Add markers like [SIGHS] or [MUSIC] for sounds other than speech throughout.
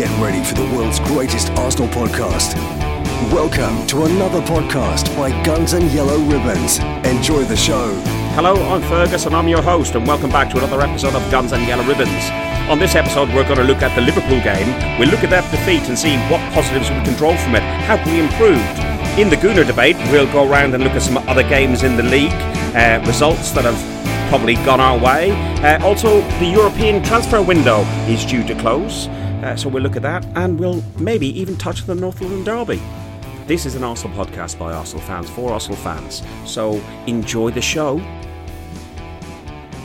Get ready for the world's greatest Arsenal podcast. Welcome to another podcast by Guns and Yellow Ribbons. Enjoy the show. Hello, I'm Fergus and I'm your host, and welcome back to another episode of Guns and Yellow Ribbons. On this episode, we're going to look at the Liverpool game. We'll look at that defeat and see what positives we can draw from it. How can we improve? In the Gooner debate, we'll go around and look at some other games in the league, uh, results that have probably gone our way. Uh, also, the European transfer window is due to close, uh, so we'll look at that, and we'll maybe even touch on the North London Derby. This is an Arsenal podcast by Arsenal fans for Arsenal fans, so enjoy the show.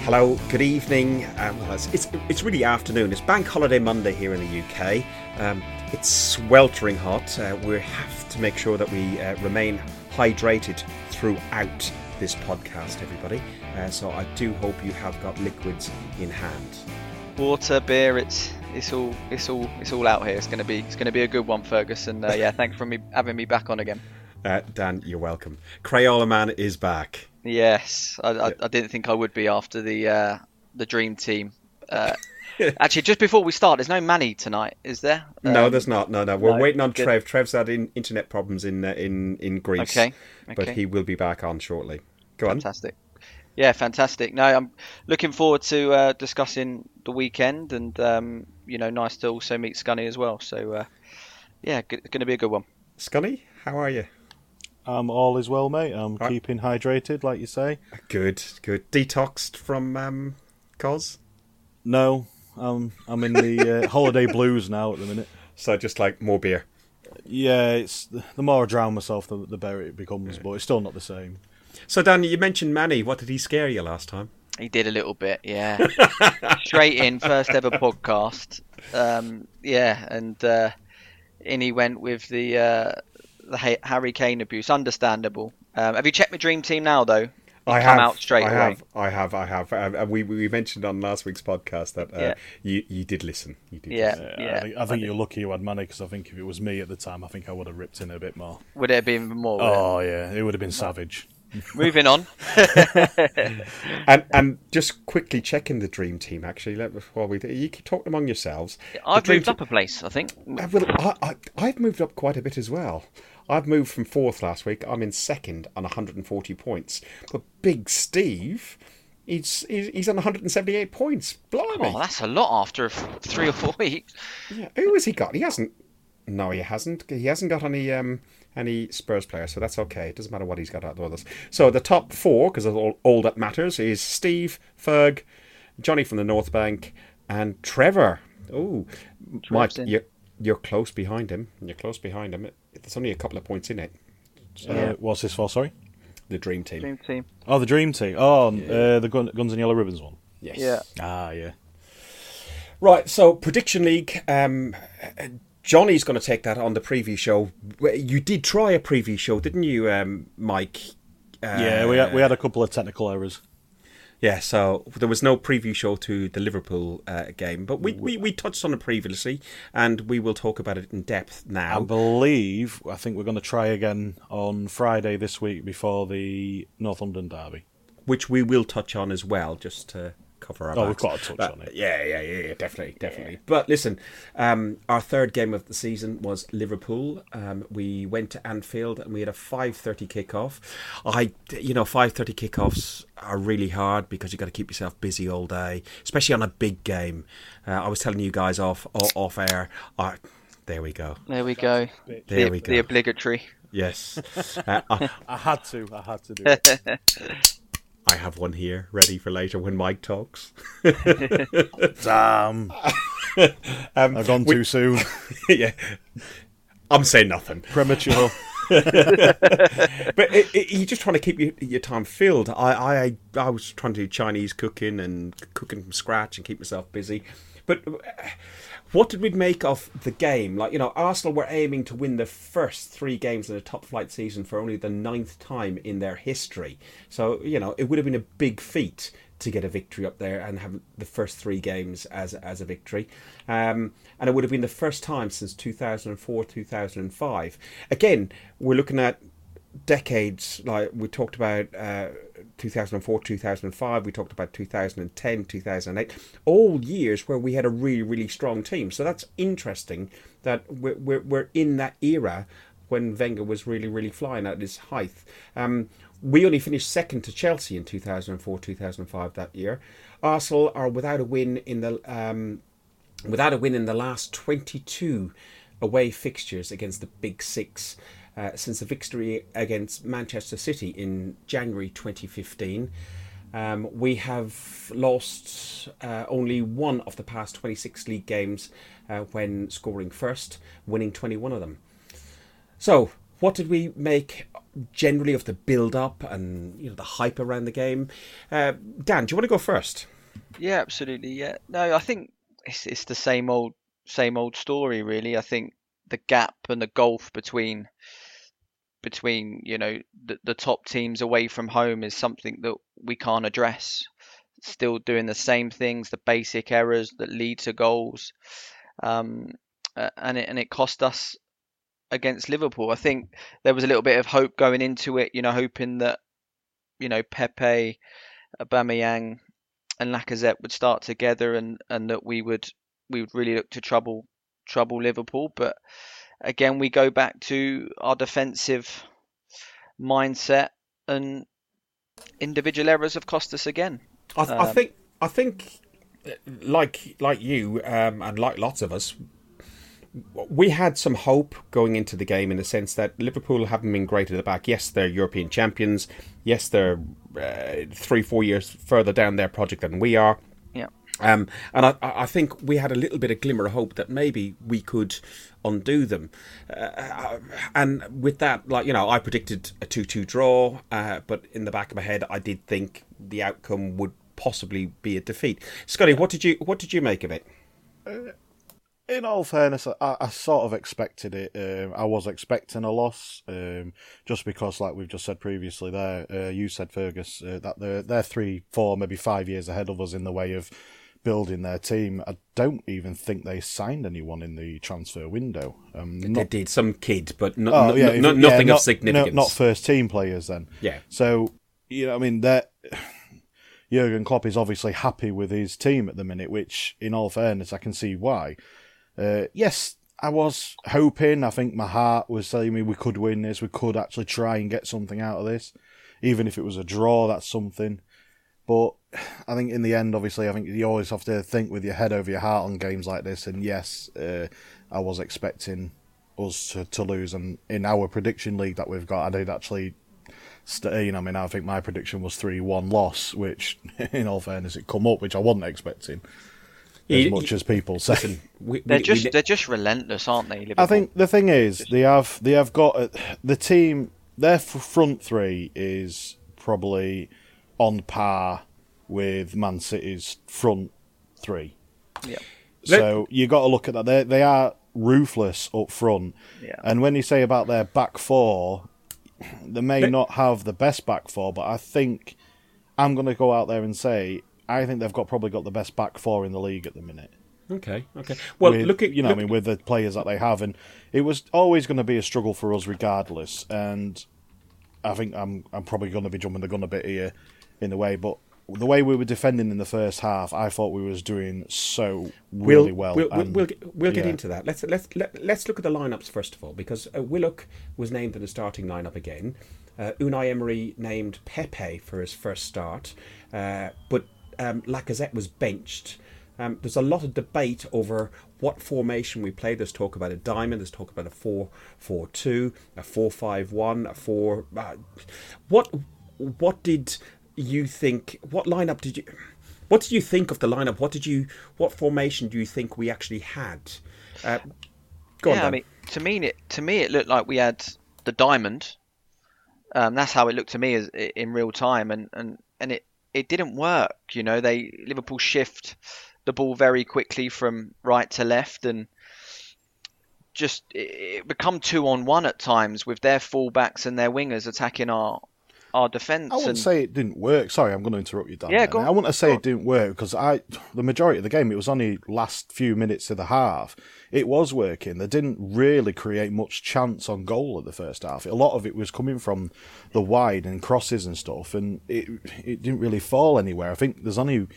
Hello, good evening. Um, well, it's, it's, it's really afternoon. It's Bank Holiday Monday here in the UK. Um, it's sweltering hot. Uh, we have to make sure that we uh, remain hydrated throughout this podcast, everybody. Uh, so I do hope you have got liquids in hand. Water, beer, it's it's all it's all it's all out here. It's gonna be it's gonna be a good one, Fergus. And uh, yeah, thanks for me having me back on again. [LAUGHS] Uh, Dan, you're welcome. Crayola Man is back. Yes, I, I, I didn't think I would be after the uh, the dream team. Uh, [LAUGHS] actually, just before we start, there's no Manny tonight, is there? no, Um, there's not. No, no. We're no, waiting on good. Trev. Trev's had in, internet problems in uh, in in Greece. Okay, But he will be back on shortly. Go on. Fantastic. Yeah, fantastic. No, I'm looking forward to uh, discussing the weekend, and um, you know, nice to also meet Scunny as well. So, uh, yeah, g- going to be a good one. Scunny, how are you? Um, all is well, mate. I'm Right. keeping hydrated, like you say. Good, good. Detoxed from um, cause. No, um, I'm in the uh, [LAUGHS] holiday blues now at the minute. So just like more beer. Yeah, it's the more I drown myself, the, the better it becomes. But it's still not the same. So Dan, you mentioned Manny. What did he scare you last time? He did a little bit, yeah. [LAUGHS] Straight in, first ever podcast. Um, yeah, and uh, in he went with the uh, the Harry Kane abuse. Understandable. Um, have you checked my dream team now, though? He I have. out straight I away. have. I have. I have. Um, and we we mentioned on last week's podcast that uh, Yeah. you you did listen. You did. Yeah. listen. Yeah, I think, I think you're lucky you had Manny because I think if it was me at the time, I think I would have ripped in a bit more. Would it have been more? would it? Oh yeah, it would have been savage. [LAUGHS] Moving on. [LAUGHS] And and just quickly checking the dream team. Actually, let before we you keep talking among yourselves. I've moved up a place, I think. Uh, Well, I, I, I've moved up quite a bit as well. I've moved from fourth last week. I'm in second on 140 points. But Big Steve, he's he's, he's on 178 points. Blimey! Oh, that's a lot after three or four [LAUGHS] weeks. yeah. Who has he got? He hasn't. No, he hasn't. He hasn't got any um any Spurs players, so that's okay. It doesn't matter what he's got out of others. So the top four, because all, all that matters, is Steve, Ferg, Johnny from the North Bank, and Trevor. Oh, Mike, you're, you're close behind him. You're close behind him. There's only a couple of points in it. Uh, what's this for? Sorry. The dream team. Dream team. Oh, the dream team. Oh, uh, the gun, guns and yellow ribbons one. Yes. Yeah. Ah, yeah. Right. So prediction league. Um, Johnny's going to take that on the preview show. You did try a preview show, didn't you, um, Mike? Uh, Yeah, we had, we had a couple of technical errors. Yeah, so there was no preview show to the Liverpool uh, game, but we, we, we touched on it previously, and we will talk about it in depth now. I believe I think we're going to try again on Friday this week before the North London derby. which we will touch on as well, just to cover our. Oh, we've backs. got to touch But, on it. Yeah, yeah, yeah, yeah, definitely, definitely. But listen, um, our third game of the season was Liverpool. Um, we went to Anfield and we had a five thirty kickoff. I, you know, five thirty kickoffs are really hard because you've got to keep yourself busy all day, especially on a big game. Uh, I was telling you guys off off, off air. Uh, there we go. There we go. There the, we go. The obligatory. Yes, [LAUGHS] uh, I, I had to. I had to do it. [LAUGHS] I have one here ready for later when Mike talks. [LAUGHS] Damn. [LAUGHS] Um, I've gone we- too soon. [LAUGHS] yeah, I'm saying nothing. Premature. but it, it, you're just trying to keep your, your time filled. I, I I was trying to do Chinese cooking and cooking from scratch and keep myself busy. But uh, what did we make of the game? Like you know, Arsenal were aiming to win the first three games in a top flight season for only the ninth time in their history. So you know, it would have been a big feat to get a victory up there and have the first three games as as a victory. Um, and it would have been the first time since 2004 2005. Again, we're looking at decades like we talked about uh, 2004, 2005. We talked about 2010, 2008. All years where we had a really, really strong team. So that's interesting that we're, we're, we're in that era when Wenger was really, really flying at his height. Um, we only finished second to Chelsea in 2004, 2005 that year. Arsenal are without a win in the um, without a win in the last 22 away fixtures against the Big Six uh, since the victory against Manchester City in January 2015. Um, we have lost uh, only one of the past 26 league games uh, when scoring first, winning 21 of them. So, what did we make generally of the build up and you know the hype around the game? Uh, Dan, do you want to go first? Yeah, absolutely. Yeah, no, I think it's it's the same old same old story really. I think the gap and the gulf between between you know the, the top teams away from home is something that we can't address. Still doing the same things, the basic errors that lead to goals, um, and it and it cost us against Liverpool. I think there was a little bit of hope going into it, you know, hoping that you know Pepe, Aubameyang, and Lacazette would start together and, and that we would we would really look to trouble trouble Liverpool. But again, we go back to our defensive mindset and individual errors have cost us again. I, th- um, I think I think like like you um, and like lots of us, we had some hope going into the game in the sense that Liverpool haven't been great at the back. Yes, they're European champions. Yes, they're uh, three, four years further down their project than we are. Yeah. Um, and I, I think we had a little bit of glimmer of hope that maybe we could undo them. Uh, and with that, like you know, I predicted a two-two draw, uh, but in the back of my head, I did think the outcome would possibly be a defeat. Scotty, what did you what did you make of it? Uh, in all fairness, I, I sort of expected it. Um, I was expecting a loss, um, just because, like we've just said previously, there uh, you said Fergus uh, that they're they're three, four, maybe five years ahead of us in the way of building their team. I don't even think they signed anyone in the transfer window. Um, not, they did some kid, but no, oh, yeah, no, nothing yeah, of significance. No, not first team players then. Yeah. So you know, I mean, that [SIGHS] Jurgen Klopp is obviously happy with his team at the minute, which, in all fairness, I can see why. Uh, yes, I was hoping. I think my heart was telling me we could win this. We could actually try and get something out of this, even if it was a draw. That's something. But I think in the end, obviously, I think you always have to think with your head over your heart on games like this. And yes, uh, I was expecting us to, to lose. And in our prediction league that we've got, I did actually. St- you know, I mean, I think my prediction was three-one loss, which, [LAUGHS] in all fairness, it come up, which I wasn't expecting as much as people say. We, they're we, just we, they're just relentless, aren't they? Liverpool? I think the thing is they have they have got the team. Their front three is probably on par with Man City's front three. Yeah. So you got to look at that. They they are ruthless up front. Yeah. And when you say about their back four, they may not have the best back four, but I think I'm going to go out there and say I think they've got probably got the best back four in the league at the minute. Okay, okay. Well, with, look at you know, look, I mean, with the players that they have, and it was always going to be a struggle for us, regardless. And I think I'm I'm probably going to be jumping the gun a bit here, in the way, but the way we were defending in the first half, I thought we was doing so really we'll, well. We'll, and, we'll, get, we'll get into that. Let's let's let, us let us look at the lineups first of all, because uh, Willock was named in the starting lineup again. Uh, Unai Emery named Pepe for his first start, uh, but um, Lacazette was benched. Um, there's a lot of debate over what formation we play. There's talk about a diamond. There's talk about a four-four-two, a four-five-one, a four. Uh, what what did you think? What lineup did you? What did you think of the lineup? What did you? What formation do you think we actually had? Uh, go yeah, on. I mean, to me, it to me it looked like we had the diamond. Um, that's how it looked to me as in real time, and and and it it didn't work. You know, they Liverpool shift the ball very quickly from right to left and just it become two on one at times with their fullbacks and their wingers attacking our our defence. I wouldn't and... say it didn't work. Sorry, I'm going to interrupt you, Dan. Yeah, go on. I wouldn't say it didn't work because I, the majority of the game, it was only last few minutes of the half. It was working. They didn't really create much chance on goal at the first half. A lot of it was coming from the wide and crosses and stuff, and it it didn't really fall anywhere. I think there's only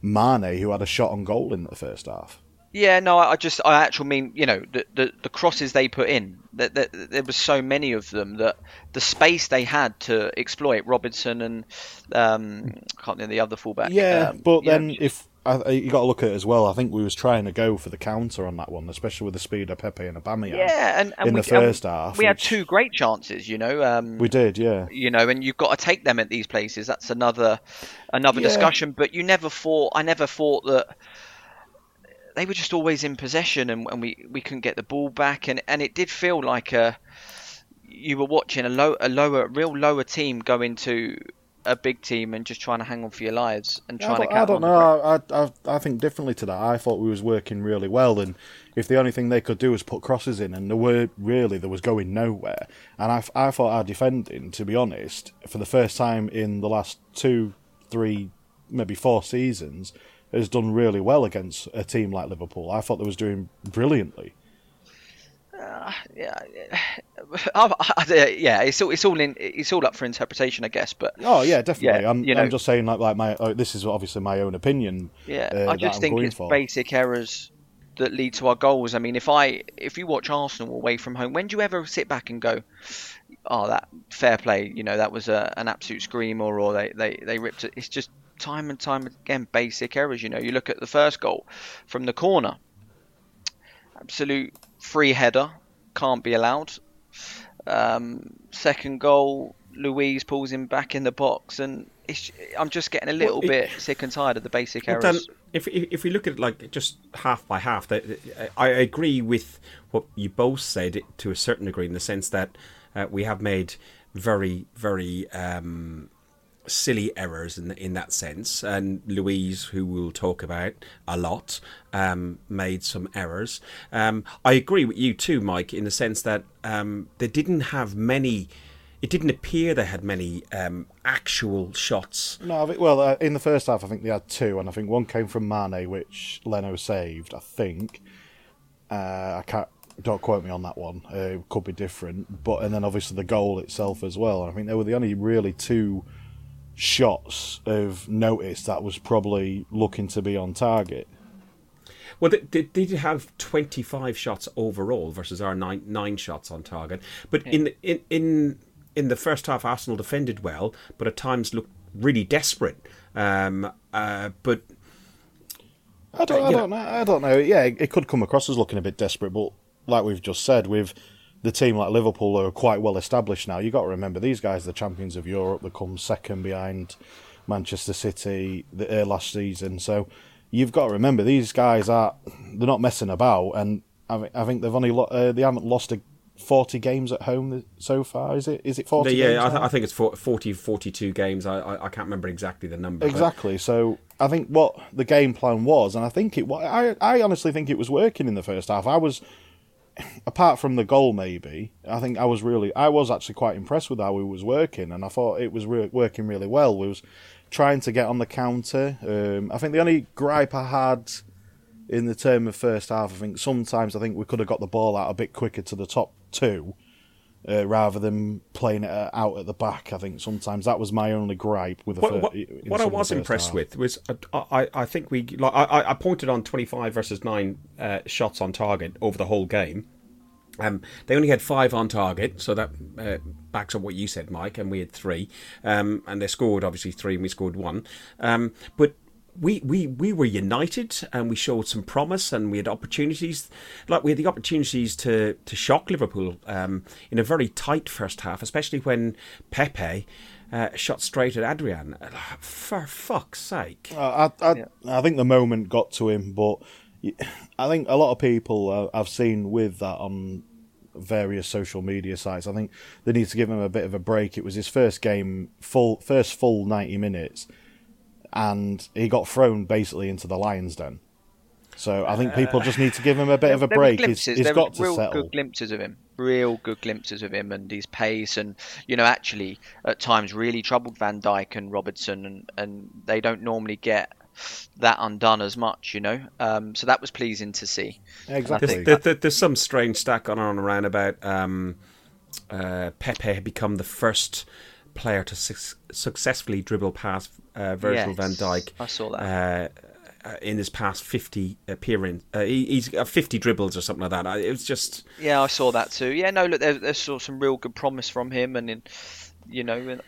Mane who had a shot on goal in the first half. Yeah, no, I just, I actually mean, you know, the the, the crosses they put in, that, that there was so many of them that the space they had to exploit Robinson and um, I can't think of the other fullback. Yeah, um, but you know, then if I, you got to look at it as well, I think we was trying to go for the counter on that one, especially with the speed of Pepe and Aubameyang. yeah, and, and in we, the and first half, we had two great chances, you know. Um, we did, yeah. you know, and you've got to take them at these places. That's another another Yeah. discussion. But you never thought, I never thought that they were just always in possession, and, and we we couldn't get the ball back, and and it did feel like a you were watching a low a lower real lower team go into a big team and just trying to hang on for your lives and I trying to don't, I don't know. I, I I think differently to that. I thought we was working really well, and if the only thing they could do was put crosses in, and there were really there was going nowhere. And I, I thought our defending, to be honest, for the first time in the last two, three, maybe four seasons, has done really well against a team like Liverpool. I thought they was doing brilliantly. yeah, [LAUGHS] I, I, yeah, it's all it's all in it's all up for interpretation, I guess. But Oh yeah, definitely. Yeah, I'm, you know- I'm just saying like like my oh, this is obviously my own opinion. Yeah, uh, I just think it's for. basic errors that lead to our goals. I mean, if I if you watch Arsenal away from home, when do you ever sit back and go, "Oh, that fair play"? You know, that was a, an absolute screamer, or they, they they ripped it. It's just time and time again basic errors. You know, you look at the first goal from the corner, absolute free header, can't be allowed. Um, second goal, Luiz pulls him back in the box, and it's, I'm just getting a little it- bit sick and tired of the basic errors. then, if, if we look at it like just half by half, that I agree with what you both said to a certain degree, in the sense that uh, we have made very very um, silly errors in in that sense. And Luiz, who we'll talk about a lot, um, made some errors. Um, I agree with you too, Mike, in the sense that um, they didn't have many. It didn't appear they had many um, actual shots. No, I think, well, uh, in the first half, I think they had two, and I think one came from Mane, which Leno saved. I think. Uh, I can't. Don't quote me on that one. Uh, it could be different, but and then obviously the goal itself as well. I think they were the only really two shots of notice that was probably looking to be on target. Well, they, they, they did have 25 shots overall versus our nine, nine shots on target. But in, the, in in in the first half, Arsenal defended well, but at times looked really desperate. Um, uh, but I don't, I don't know. I don't know. Yeah, it, it could come across as looking a bit desperate, but like we've just said, with the team like Liverpool are quite well established now, You've got to remember these guys, are the champions of Europe, they come second behind Manchester City the, uh, last season. So you've got to remember these guys are they're not messing about, and I, I think they've only lo- uh, they haven't lost a. 40 games at home so far is it is it 40 games yeah, I, th- I think it's for- 40, 42 games. I, I, I can't remember exactly the number. but- Exactly. So I think what the game plan was, and I think it. wa- I I honestly think it was working in the first half. I was, apart from the goal, maybe. I think I was really. I was actually quite impressed with how we was working, and I thought it was re- working really well. We was trying to get on the counter. Um, I think the only gripe I had in the term of first half, I think sometimes I think we could have got the ball out a bit quicker to the top two. Uh, rather than playing it uh, out at the back, I think sometimes that was my only gripe with the. What, what, what I some of the was impressed half. with was uh, I, I think we like I, I pointed on twenty five versus nine uh, shots on target over the whole game. Um, they only had five on target, so that uh, backs up what you said, Mike. And we had three, um, and they scored obviously three, and we scored one. Um, but we, we we were united, and we showed some promise, and we had opportunities. Like we had the opportunities to to shock Liverpool um, in a very tight first half, especially when Pepe. Uh, shot straight at Adrian. For fuck's sake! Uh, I, I, I think the moment got to him, but I think a lot of people uh, I've seen with that on various social media sites. I think they need to give him a bit of a break. It was his first game, full first full ninety minutes, and he got thrown basically into the lions' den. So I think people just need to give him a bit of a break. He's, glimpses. he's there got was to real settle. good glimpses of him. real good glimpses of him and his pace, and you know, actually at times really troubled Van Dijk and Robertson, and and they don't normally get that undone as much, you know. Um, so that was pleasing to see. Exactly. There's, there, there's some strange stat going on around about um, uh, Pepe had become the first player to su- successfully dribble past uh, Virgil Yes, van Dijk. I saw that. Uh, uh, in his past 50 appearance, uh, he, he's got 50 dribbles or something like that. I- It was just Yeah, I saw that too. Yeah, no, look, there's, there's sort of some real good promise from him, and in, you know,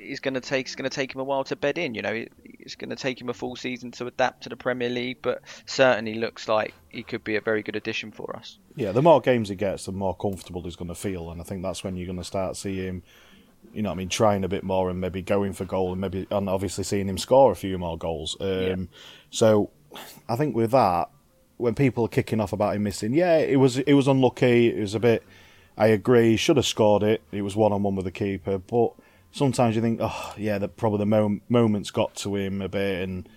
he's going to take it's going to take him a while to bed in. You know, it's going to take him a full season to adapt to the Premier League, but certainly looks like he could be a very good addition for us. Yeah, the more games he gets, the more comfortable he's going to feel, and I think that's when you're going to start seeing him, you know, what I mean, trying a bit more and maybe going for goal, and maybe and obviously seeing him score a few more goals. Um, So, I think with that, when people are kicking off about him missing, yeah, it was it was unlucky. It was a bit. I agree. Should have scored it. It was one on one with the keeper, but sometimes you think, oh yeah, that probably the mo- moments got to him a bit, and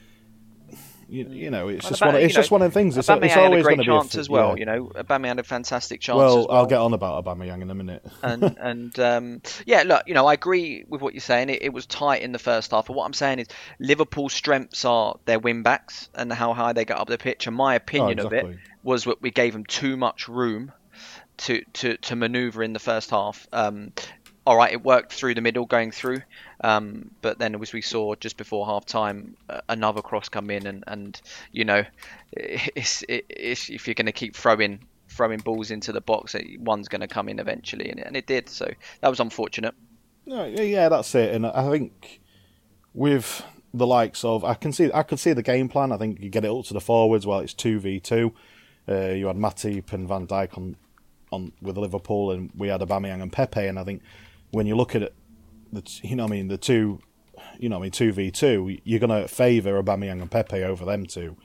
you, you know, it's just one. Of, it's know, just one of the things. It's, Aubameyang it's had a always great going to be a chance as well. yeah. You know, Aubameyang had a fantastic chance Well, well. I'll get on about Aubameyang in a minute. [LAUGHS] and [LAUGHS] and um, yeah, look, you know, I agree with what you're saying. It, it was tight in the first half, but what I'm saying is Liverpool's strengths are their wing backs and how high they get up the pitch. And my opinion of exactly. it was that we gave them too much room to to to manoeuvre in the first half. Um, all right, it worked through the middle, going through, um, but then as we saw just before half time, uh, another cross come in, and, and you know, [LAUGHS] it's, it's, if you're going to keep throwing throwing balls into the box, one's going to come in eventually, and, and it did. So that was unfortunate. No, yeah, that's it. And I think with the likes of, I can see, I could see the game plan. I think you get it up to the forwards. Well, it's two v two. Uh, you had Matip and Van Dijk on, on with Liverpool, and we had Aubameyang and Pepe. And I think when you look at it, the you know, I mean, the two, you know, I mean, two v two, you're gonna favour Aubameyang and Pepe over them two.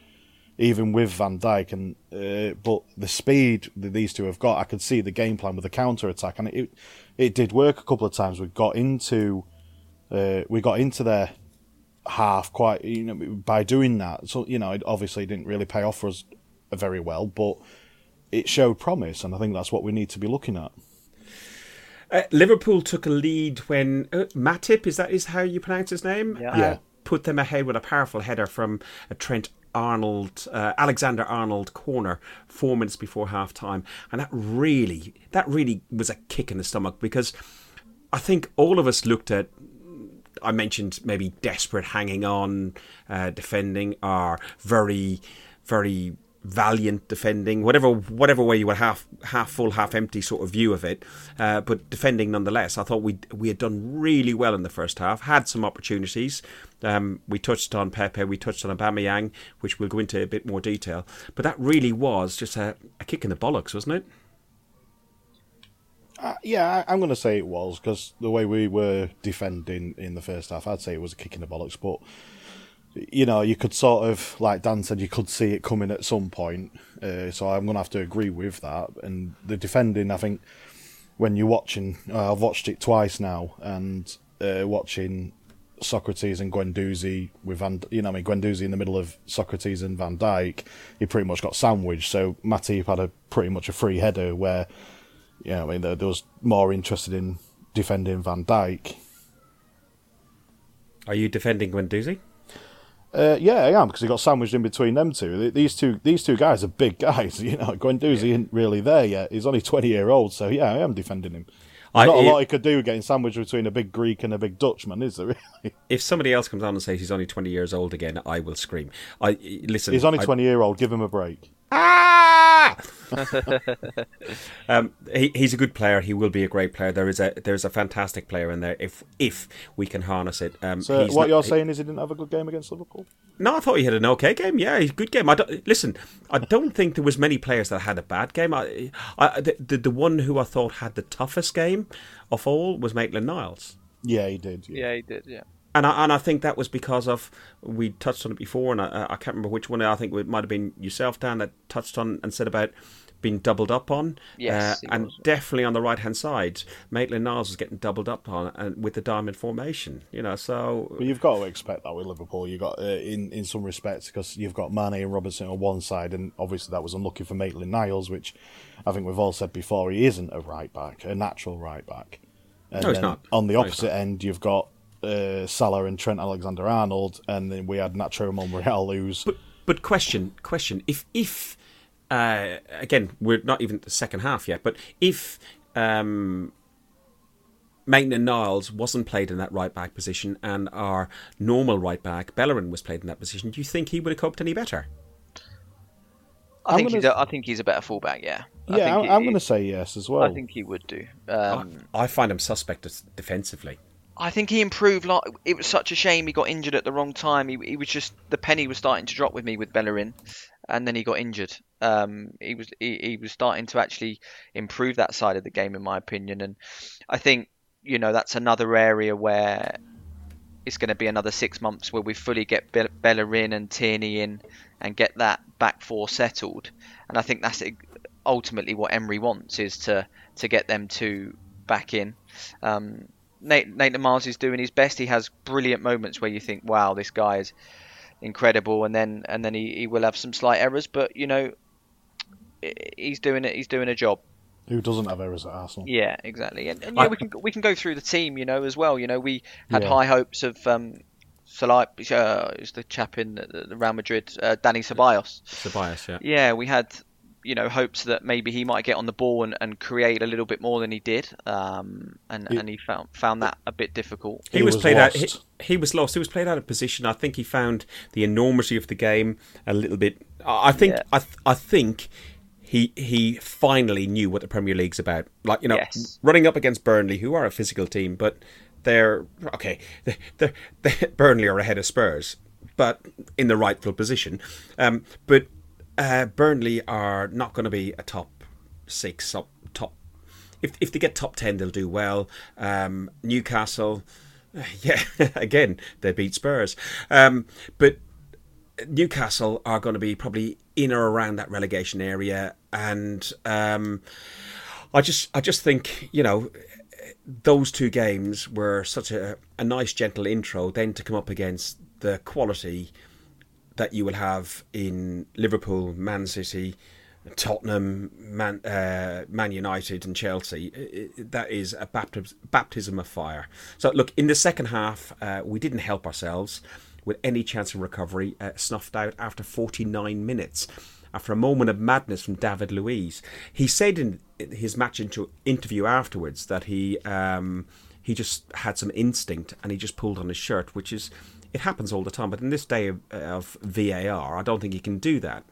Even with Van Dijk, and uh, but the speed that these two have got, I could see the game plan with the counter attack, and it it did work a couple of times. We got into uh, we got into their half quite you know by doing that. So you know, it obviously didn't really pay off for us very well, but it showed promise, and I think that's what we need to be looking at. Uh, Liverpool took a lead when uh, Matip is that is how you pronounce his name? Yeah. Uh, Yeah. Put them ahead with a powerful header from a Trent Arnold, uh, Alexander Arnold corner four minutes before half time, and that really, that really was a kick in the stomach because I think all of us looked at. I mentioned maybe desperate hanging on, uh, defending, or very, very valiant defending, whatever whatever way you were half half full, half empty sort of view of it, uh, but defending nonetheless. I thought we we had done really well in the first half, had some opportunities. Um, we touched on Pepe, we touched on Aubameyang, which we'll go into a bit more detail. But that really was just a, a kick in the bollocks, wasn't it? Uh, yeah, I, I'm going to say it was because the way we were defending in the first half, I'd say it was a kick in the bollocks. But you know, you could sort of, like Dan said, you could see it coming at some point. Uh, so I'm going to have to agree with that. And the defending, I think, when you're watching, uh, I've watched it twice now, and uh, watching Sokratis and Guendouzi with Van, you know, I mean Guendouzi in the middle of Sokratis and Van Dijk, he pretty much got sandwiched. So Matip had a pretty much a free header where, you know, I mean, there, there was more interested in defending Van Dijk. Are you defending Guendouzi? Uh, yeah, I am because he got sandwiched in between them two. These two, these two guys are big guys. [LAUGHS] You know, Guendouzi isn't really there yet. He's only twenty year old, so yeah, I am defending him. I- Not a it- lot he could do getting sandwiched between a big Greek and a big Dutchman, is there? [LAUGHS] Really? If somebody else comes on and says he's only 20 years old again, I will scream. I listen. He's only I- twenty year old. Give him a break. Ah! [LAUGHS] um, he, he's a good player. He will be a great player. There is a there is a fantastic player in there if if we can harness it. Um, So he's what not- you're he- saying is he didn't have a good game against Liverpool. No, I thought he had an okay game. Yeah, he's a good game. I don't, listen. I don't think there was many players that had a bad game. I, I the, the the one who I thought had the toughest game of all was Maitland Niles. Yeah, he did. Yeah, he did. Yeah. And I, and I think that was because of we touched on it before, and I, I can't remember which one. I think it might have been yourself, Dan, that touched on and said about being doubled up on. Yes, uh, and was. definitely on the right hand side, Maitland Niles was getting doubled up on and with the diamond formation. You know, so but you've got to expect that with Liverpool. You got uh, in in some respects because you've got Mane and Robertson on one side, and obviously that was unlucky for Maitland Niles, which I think we've all said before he isn't a right back, a natural right back. And no, he's not. On the No, opposite end, you've got uh, Salah and Trent Alexander Arnold, and then we had Nacho Monreal, who's But but question question if if uh, again we're not even the second half yet, but if um, Maitland Niles wasn't played in that right back position and our normal right back Bellerin was played in that position, do you think he would have coped any better? I I'm think gonna- he's a, I think he's a better fullback. Yeah. I yeah, think I'm, I'm going to say yes as well. I think he would do. Um, I, I find him suspect defensively. I think he improved. Like it was such a shame he got injured at the wrong time. He, he was just the penny was starting to drop with me with Bellerin, and then he got injured. Um, he was he, he was starting to actually improve that side of the game, in my opinion. And I think you know that's another area where it's going to be another six months where we fully get Be- Bellerin and Tierney in and get that back four settled. And I think that's ultimately what Emery wants is to to get them two back in. Um, Nate, Nathan Miles is doing his best. He has brilliant moments where you think, "Wow, this guy is incredible," and then and then he, he will have some slight errors, but you know, he's doing it. He's doing a job. Who doesn't have errors at Arsenal? Yeah, exactly. And, and yeah, I- we can we can go through the team, you know, as well. You know, we had Yeah. high hopes of um, Salah, uh, is the chap in the, the Real Madrid, uh, Dani Ceballos. Tobias, yeah. Yeah, we had you know hopes that maybe he might get on the ball and, and create a little bit more than he did, um, and He- and he found found that a bit difficult. He, He was, was played out. He, he was lost. He was played out of position. I think he found the enormity of the game a little bit. I I think. Yeah. I, th- I think he he finally knew what the Premier League's about. Like you know, Yes. running up against Burnley, who are a physical team, but they're okay. They're, they're, [LAUGHS] Burnley are ahead of Spurs, but in the rightful position. Um, but uh, Burnley are not going to be a top six, top top if if they get top ten, they'll do well. Um, Newcastle, [LAUGHS] yeah, [LAUGHS] again they beat Spurs, um, but Newcastle are going to be probably in or around that relegation area, and um, I just I just think you know those two games were such a, a nice gentle intro then to come up against the quality that you will have in Liverpool, Man City, Tottenham, Man, uh, Man United, and Chelsea. I- I- That is a baptism, baptism of fire. So, look, in the second half, uh, we didn't help ourselves with any chance of recovery, uh, snuffed out after 49 minutes. After a moment of madness from David Luiz, he said in his match into interview afterwards that he um, he just had some instinct and he just pulled on his shirt, which is it happens all the time. But in this day of, of VAR, I don't think he can do that.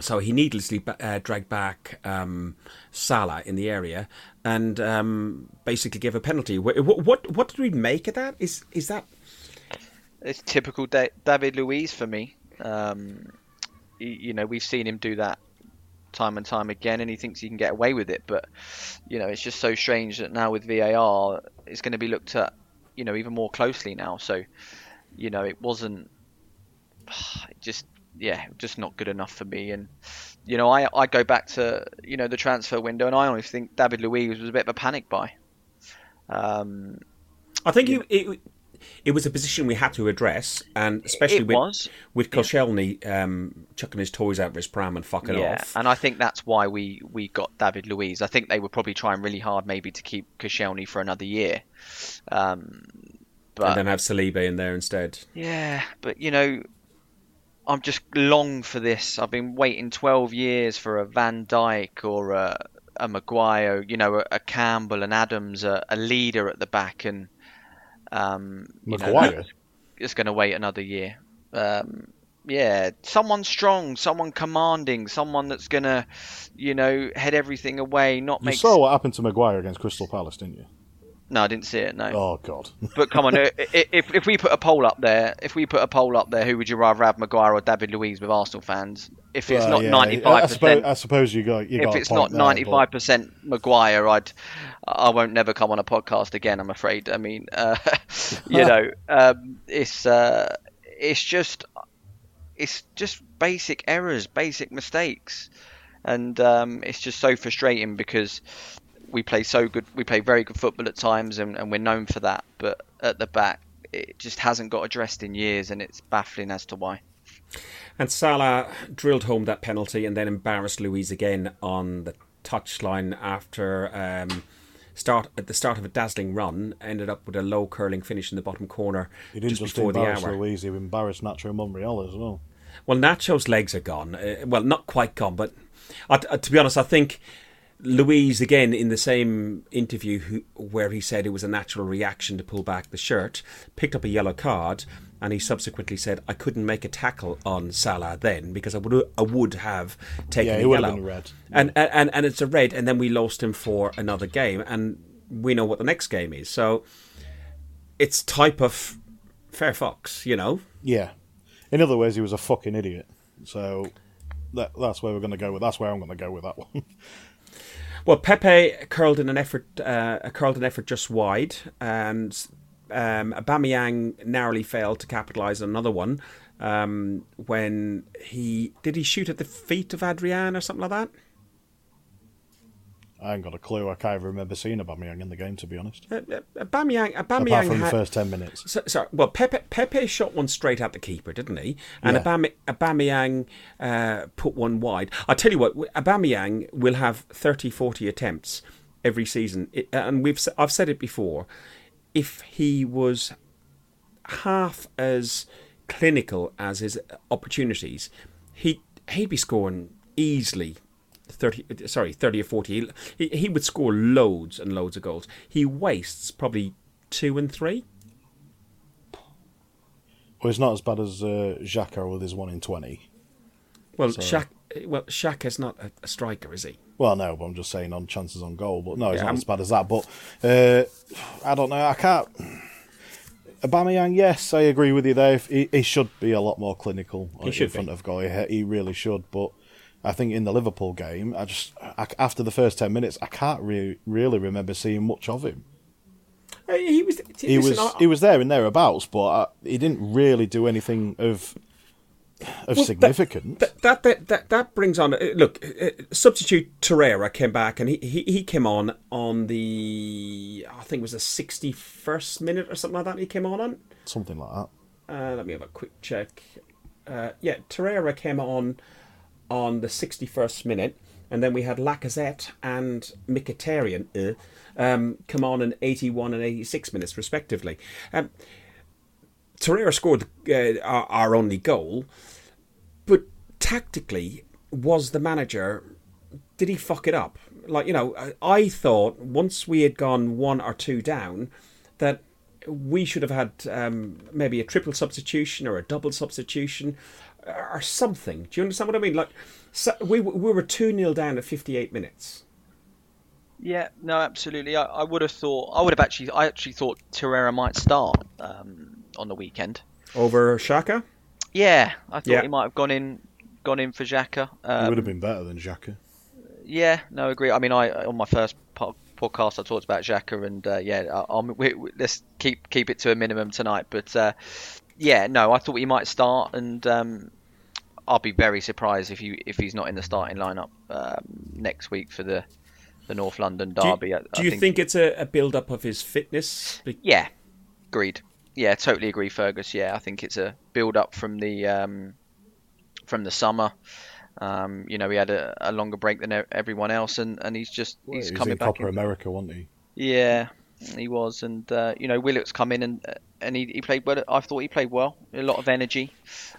So he needlessly uh, dragged back um, Salah in the area and um, basically gave a penalty. What, what what did we make of that? Is is that It's typical da- David Luiz for me. Um, you know, we've seen him do that time and time again, and he thinks he can get away with it. But you know, it's just so strange that now with VAR, it's going to be looked at, you know, even more closely now. So, you know, it wasn't [SIGHS] it just yeah, just not good enough for me. And you know, I I go back to you know the transfer window, and I honestly think David Luiz was a bit of a panic buy. Um, I think it, it it was a position we had to address, and especially it with was. with Koscielny um, chucking his toys out of his pram and fucking yeah, off. and I think that's why we, we got David Luiz. I think they were probably trying really hard maybe to keep Koscielny for another year. Um, but and then have Saliba in there instead. yeah, but you know, I'm just long for this. I've been waiting 12 years for a Van Dijk or a, a Maguire, you know, a, a Campbell and Adams, a, a leader at the back, and um, you know, Maguire. is going to wait another year. Um, yeah, someone strong, someone commanding, someone that's going to, you know, head everything away, not You make. saw what happened to Maguire against Crystal Palace, didn't you? No, I didn't see it. No, Oh God. [LAUGHS] but come on, i- if if we put a poll up there, if we put a poll up there, who would you rather have, Maguire or David Luiz with Arsenal fans? If it's Well, not ninety five percent, I suppose, I percent, suppose you got you if a it's not ninety five percent Maguire, I'd I won't never come on a podcast again. I'm afraid. I mean, uh, [LAUGHS] you [LAUGHS] know, um, it's uh, it's just it's just basic errors, basic mistakes. and um, it's just so frustrating because we play so good, we play very good football at times, and, and we're known for that. But at the back, it just hasn't got addressed in years, and it's baffling as to why. And Salah drilled home that penalty and then embarrassed Luiz again on the touchline after um, start at the start of a dazzling run. Ended up with a low curling finish in the bottom corner He didn't just, just, before the embarrass hour. Luiz, he embarrassed Nacho Monreal as well. Well, Nacho's legs are gone. Uh, well, not quite gone, but I, uh, to be honest, I think Luiz again in the same interview who, where he said it was a natural reaction to pull back the shirt, picked up a yellow card, and he subsequently said I couldn't make a tackle on Salah then because I would I would have taken Yeah, a it would have yellow. been red. And, and and it's a red, and then we lost him for another game, and we know what the next game is. So it's type of fair fox, you know. Yeah. In other words, he was a fucking idiot. So that, that's where we're going to go with. That's where I'm going to go with that one. Well, Pepe curled in an effort, uh, curled an effort just wide, and um, Aubameyang narrowly failed to capitalise on another one um, when he did he shoot at the feet of Adrian or something like that. I ain't got a clue. I can't even remember seeing Aubameyang in the game, to be honest. Uh, uh, Aubameyang, Apart Aubameyang from the first ten minutes. So, sorry, well, Pepe, Pepe shot one straight at the keeper, didn't he? And Yeah. Aubame, Aubameyang uh, put one wide. I tell you what, Aubameyang will have 30, 40 attempts every season, it, and we've I've said it before. If he was half as clinical as his opportunities, he he'd be scoring easily. 30 sorry 30 or 40 he, he would score loads and loads of goals he wastes probably two and three Well, it's not as bad as uh, Xhaka with his one in twenty. Well, Shaq. Well, Shaq is not a, a striker, is he? Well, no, but I'm just saying on chances on goal. But no, he's Yeah, not I'm- as bad as that. But uh, I don't know. I can't. Aubameyang, yes, I agree with you there. He, he should be a lot more clinical in should front be. of goal. He, he really should. But I think in the Liverpool game, I just I, after the first ten minutes, I can't really really remember seeing much of him. Uh, He was. He listen, was I- he was there and thereabouts, but uh, he didn't really do anything of of Well, significance. That that that that, that brings on. uh, Look, uh, substitute Torreira came back, and he, he he came on on the I think it was the sixty first minute or something like that. He came on on. Something like that. Uh, let me have a quick check. Uh, yeah, Torreira came on on the 61st minute, and then we had Lacazette and Mkhitaryan uh, um, come on in 81 and 86 minutes, respectively. Um, Torreira scored uh, our, our only goal, but tactically, was the manager did he fuck it up? Like you know, I, I thought once we had gone one or two down, that we should have had um, maybe a triple substitution or a double substitution or something. Do you understand what I mean? Like so we we were two 0 down at fifty eight minutes. Yeah, no, absolutely. I, I would have thought. I would have actually. I actually thought Torreira might start um, on the weekend. Over Xhaka? Yeah, I thought Yeah. he might have gone in, gone in for Xhaka. He Um, would have been better than Xhaka. Yeah, no, I agree. I mean, I on my first po- podcast I talked about Xhaka, and uh, yeah, I, I'm, we, we, let's keep keep it to a minimum tonight. But uh, yeah, no, I thought he might start, and um, I'll be very surprised if he if he's not in the starting lineup um, next week for the the North London Do you, derby. I, do I you think, it's a, a build up of his fitness? Be- Yeah, agreed. Yeah, totally agree, Fergus. Yeah, I think it's a build up from the um, from the summer. Um, you know, he had a, a longer break than everyone else, and, and he's just Well, he's he was coming in back. Copa in- America, wasn't he? Yeah, he was, and uh, you know, Willock's come in and and he, he played well. I thought he played well, a lot of energy,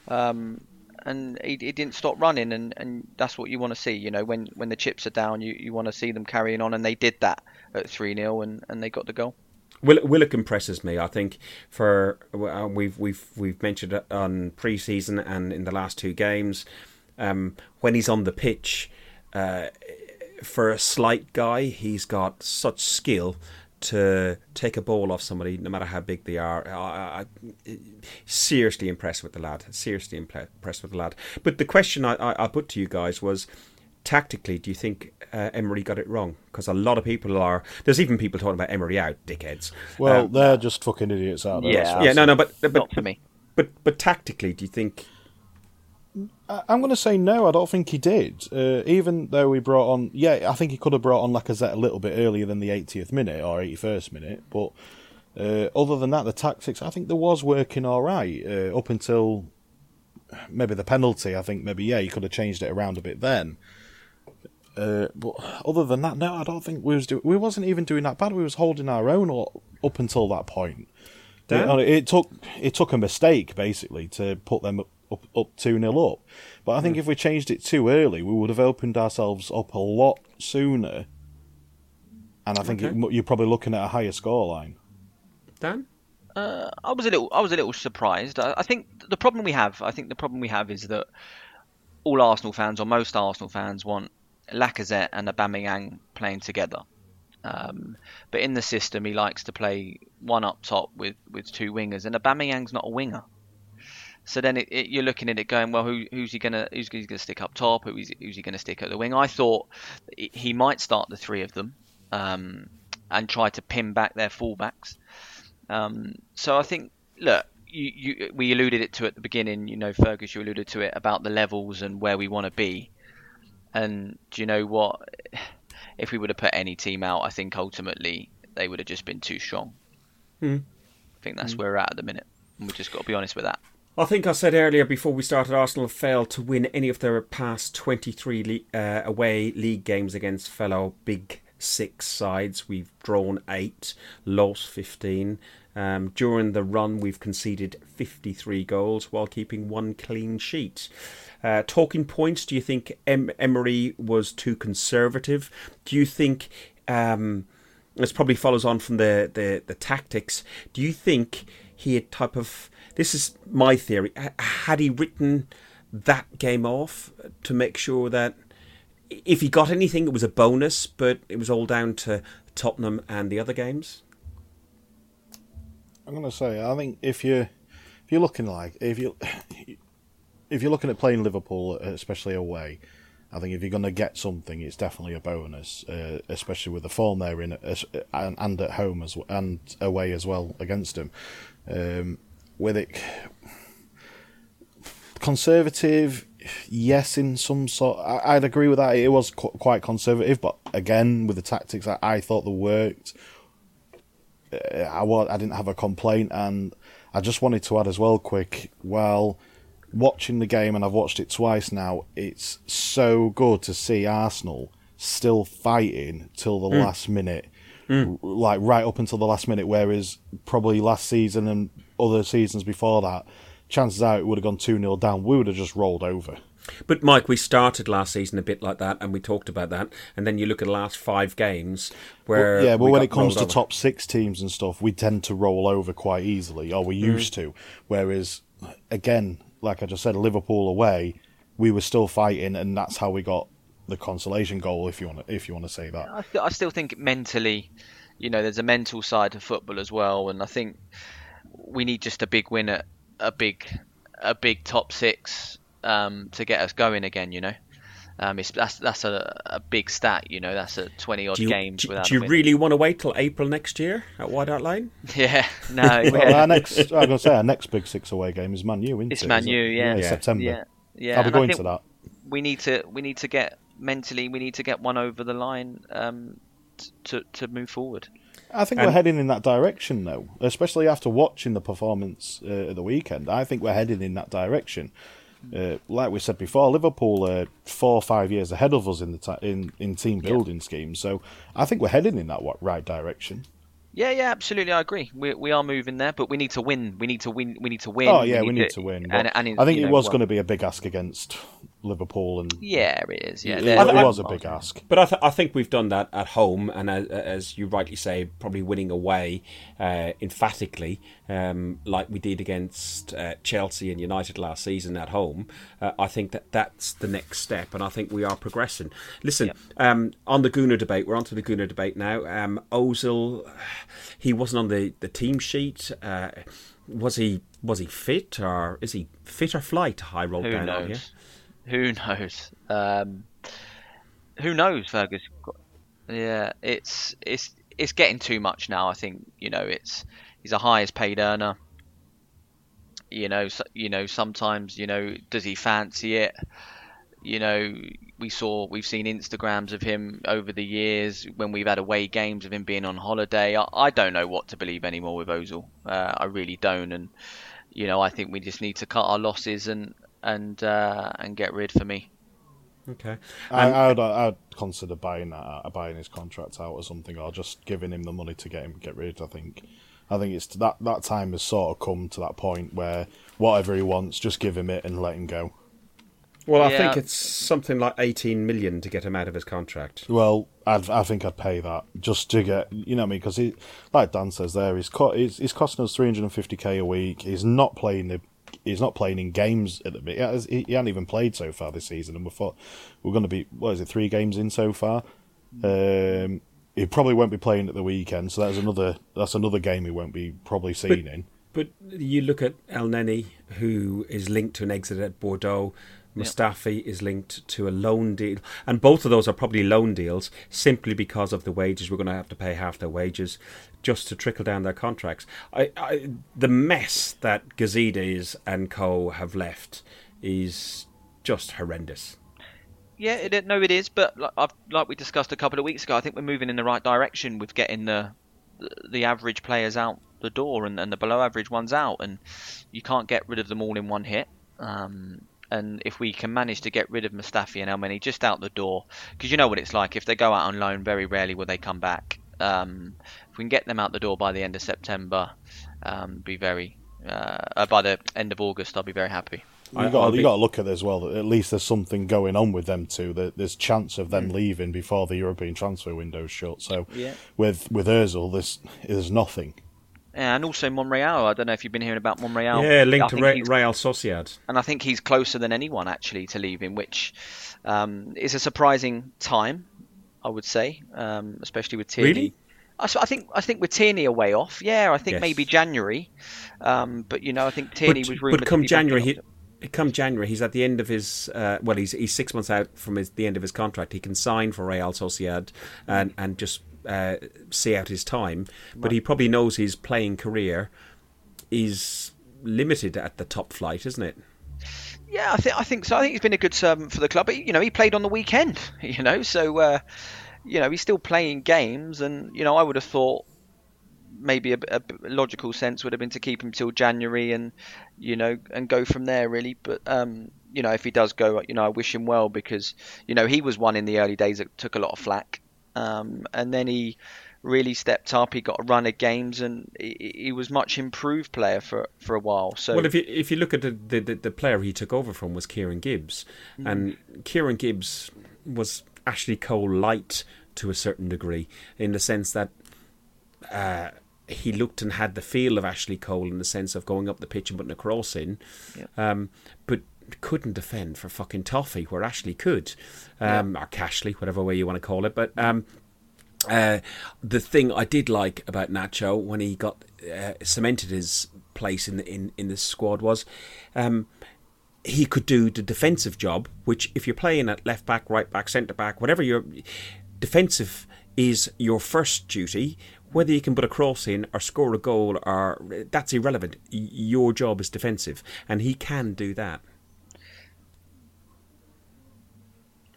um, and he, he didn't stop running, and, and that's what you want to see. You know, when when the chips are down, you, you want to see them carrying on, and they did that at three 0 and and they got the goal. Will- Willock impresses me. I think for uh, we've we've we've mentioned it on pre-season and in the last two games um, when he's on the pitch. Uh, for a slight guy, he's got such skill to take a ball off somebody, no matter how big they are. I, I, seriously impressed with the lad. Seriously impre- impressed with the lad. But the question I, I, I put to you guys was tactically, do you think uh, Emery got it wrong? Because a lot of people are. There's even people talking about Emery out, dickheads. Well, Um, they're just fucking idiots out there. Yeah. that's yeah, no, no, but but Not for me. but but tactically, do you think I'm going to say no. I don't think he did. Uh, even though we brought on, yeah, I think he could have brought on Lacazette a little bit earlier than the 80th minute or 81st minute. But uh, other than that, the tactics, I think there was working all right uh, up until maybe the penalty. I think maybe yeah, he could have changed it around a bit then. Uh, but other than that, no, I don't think we was do- we wasn't even doing that bad. We was holding our own up until that point. It, it, took it took a mistake basically to put them up up two 0 up. But I think mm. if we changed it too early, we would have opened ourselves up a lot sooner. And I think okay. it, you're probably looking at a higher scoreline. Dan. Uh, I was a little, I was a little surprised. I, I, think the problem we have, I think the problem we have is that all Arsenal fans or most Arsenal fans want Lacazette and Aubameyang playing together. Um, but in the system, he likes to play one up top with, with two wingers, and Aubameyang's not a winger. So then it, it, you're looking at it going, well, who, who's he gonna who's he gonna stick up top? Who's, who's he gonna stick at the wing? I thought he might start the three of them um, and try to pin back their fullbacks. Um, so I think, look, you, you, we alluded it to at the beginning. You know, Fergus, you alluded to it about the levels and where we want to be. And do you know what? [SIGHS] If we would have put any team out, I think ultimately they would have just been too strong. Mm. I think that's mm. where we're at at the minute. And we've just got to be honest with that. I think I said earlier before we started, Arsenal failed to win any of their past 23 uh, away league games against fellow big six sides. We've drawn eight, lost 15. Um, during the run, we've conceded 53 goals while keeping one clean sheet. Uh, talking points, do you think em- Emery was too conservative? Do you think. Um, this probably follows on from the, the, the tactics. Do you think he had type of this is my theory. Had he written that game off to make sure that if he got anything, it was a bonus, but it was all down to Tottenham and the other games? I'm going to say, I think if you if you're looking like if you if you're looking at playing Liverpool, especially away, I think if you're going to get something, it's definitely a bonus, uh, especially with the form they're in, and, and at home as and away as well against them. Um, with it conservative, yes, in some sort. I, would agree with that. It was qu- quite conservative, but again, with the tactics, I, I thought they worked. Uh, I, I didn't have a complaint, and I just wanted to add as well, quick. Well, watching the game, and I've watched it twice now. It's so good to see Arsenal still fighting till the mm. last minute, mm. like right up until the last minute. Whereas probably last season and other seasons before that, chances are it would have gone 2 0 down. We would have just rolled over. But Mike, we started last season a bit like that, and we talked about that. And then you look at the last five games, where well, yeah, but when it comes to over. top six teams and stuff, we tend to roll over quite easily, or we mm. used to. Whereas, again, like I just said, Liverpool away, we were still fighting, and that's how we got the consolation goal, if you want to, if you want to say that. I, th- I still think mentally, you know, there's a mental side to football as well, and I think we need just a big win at a big a big top six um, to get us going again. You know, um, that's that's a, a big stat. You know, that's a twenty odd games. Do, without do you really want to wait till April next year at White Hart Lane? [LAUGHS] Yeah, no. well, our next, I'm gonna say our next big six away game is Man U. Isn't it's it? Man U, yeah. yeah, September. Yeah, yeah. I'll be going to that. We need to we need to get mentally we need to get one over the line um, to to move forward. I think and, we're heading in that direction now, especially after watching the performance uh, at the weekend. I think we're heading in that direction. Uh, like we said before, Liverpool are four or five years ahead of us in the ta- in in team building yeah. schemes. So I think we're heading in that right direction. Yeah, yeah, absolutely. I agree. We we are moving there, but we need to win. We need to win. We need to win. Oh yeah, we need, we need to, to, win. And, and I think it know, was well, going to be a big ask against Liverpool, and yeah, it is. Yeah, it, it was a big ask. But I, th- I think we've done that at home, and as, as you rightly say, probably winning away uh, emphatically, um, like we did against uh, Chelsea and United last season at home. Uh, I think that that's the next step, and I think we are progressing. Listen, yep. um, on the Gunner debate, we're on to the Gunner debate now. Um, Ozil, [SIGHS] he wasn't on the the team sheet. Uh, was he was he fit or is he fit or flight? I rolled Who down knows? on here. Who knows? Um, who knows, Fergus? Yeah, it's it's it's getting too much now. I think you know it's he's the highest paid earner. You know, so, you know, sometimes you know, does he fancy it? You know, we saw we've seen Instagrams of him over the years when we've had away games of him being on holiday. I, I don't know what to believe anymore with Ozil. Uh, I really don't, and you know, I think we just need to cut our losses and and uh, and get rid for me. Okay. I, I'd, I'd consider buying that, uh, buying his contract out or something, or just giving him the money to get him get rid. I think, I think it's that that time has sort of come to that point where whatever he wants, just give him it and let him go. Well, I Yeah. think it's something like 18 million to get him out of his contract. Well, I'd, I think I'd pay that just to get, you know what I mean? Because, he, like Dan says there, he's, co- he's, he's costing us 350k a week. He's not playing the. He's not playing in games at the minute. He, he, hasn't even played so far this season, and we thought we're going to be what is it, three games in so far. Um, he probably won't be playing at the weekend, so that's another that's another game he won't be probably seen in. But you look at Elneny, who is linked to an exit at Bordeaux. Mustafi is linked to a loan deal, and both of those are probably loan deals simply because of the wages. We're going to have to pay half their wages just to trickle down their contracts. I, I, the mess that Gazidis and Co have left is just horrendous. Yeah, it, no, it is. But like, I've, like we discussed a couple of weeks ago, I think we're moving in the right direction with getting the the average players out the door and, and the below average ones out, and you can't get rid of them all in one hit. Um, and if we can manage to get rid of Mustafi and Elneny just out the door, because you know what it's like if they go out on loan, very rarely will they come back. Um, if we can get them out the door by the end of September, um, be very uh, uh, by the end of August, I'll be very happy. I- You got I'll you got to look at it as well. That at least there's something going on with them too. That there's chance of them leaving before the European transfer window's shut. So Yeah. with with Özil, there's there's nothing. And also Monreal. I don't know if you've been hearing about Monreal. yeah, linked to Re- Real Sociedad. and I think he's closer than anyone actually to leaving, which um, is a surprising time, I would say, um, especially with Tierney. Really? I, I think I think with Tierney a way off. Yeah, I think Yes. maybe January, um, but you know I think Tierney but, was rumored but come be back in January, he, come January, he's at the end of his. Uh, well, he's he's six months out from his, the end of his contract. He can sign for Real Sociedad and and just uh, see out his time. But he probably knows his playing career is limited at the top flight, isn't it? Yeah, I think I think so. I think he's been a good servant for the club. But, you know, he played on the weekend. [LAUGHS] You know, so uh, you know he's still playing games, and you know I would have thought maybe a, a logical sense would have been to keep him till January, and you know, and go from there really. But um, you know, if he does go, you know, I wish him well because you know he was one in the early days that took a lot of flack, um, and then he really stepped up. He got a run of games, and he, he was much improved player for for a while. So Well, if you if you look at the the, the, player he took over from was Kieran Gibbs, and Kieran Gibbs was Ashley Cole light to a certain degree in the sense that uh, he looked and had the feel of Ashley Cole in the sense of going up the pitch and putting a cross in, um, but couldn't defend for fucking toffee where Ashley could, um, or Cashley, whatever way you want to call it, but. Um, uh, the thing I did like about Nacho when he got uh, cemented his place in the in, in the squad was um, he could do the defensive job, which if you're playing at left back, right back, centre back, whatever your defensive is your first duty. Whether you can put a cross in or score a goal, or that's irrelevant. Your job is defensive, and he can do that.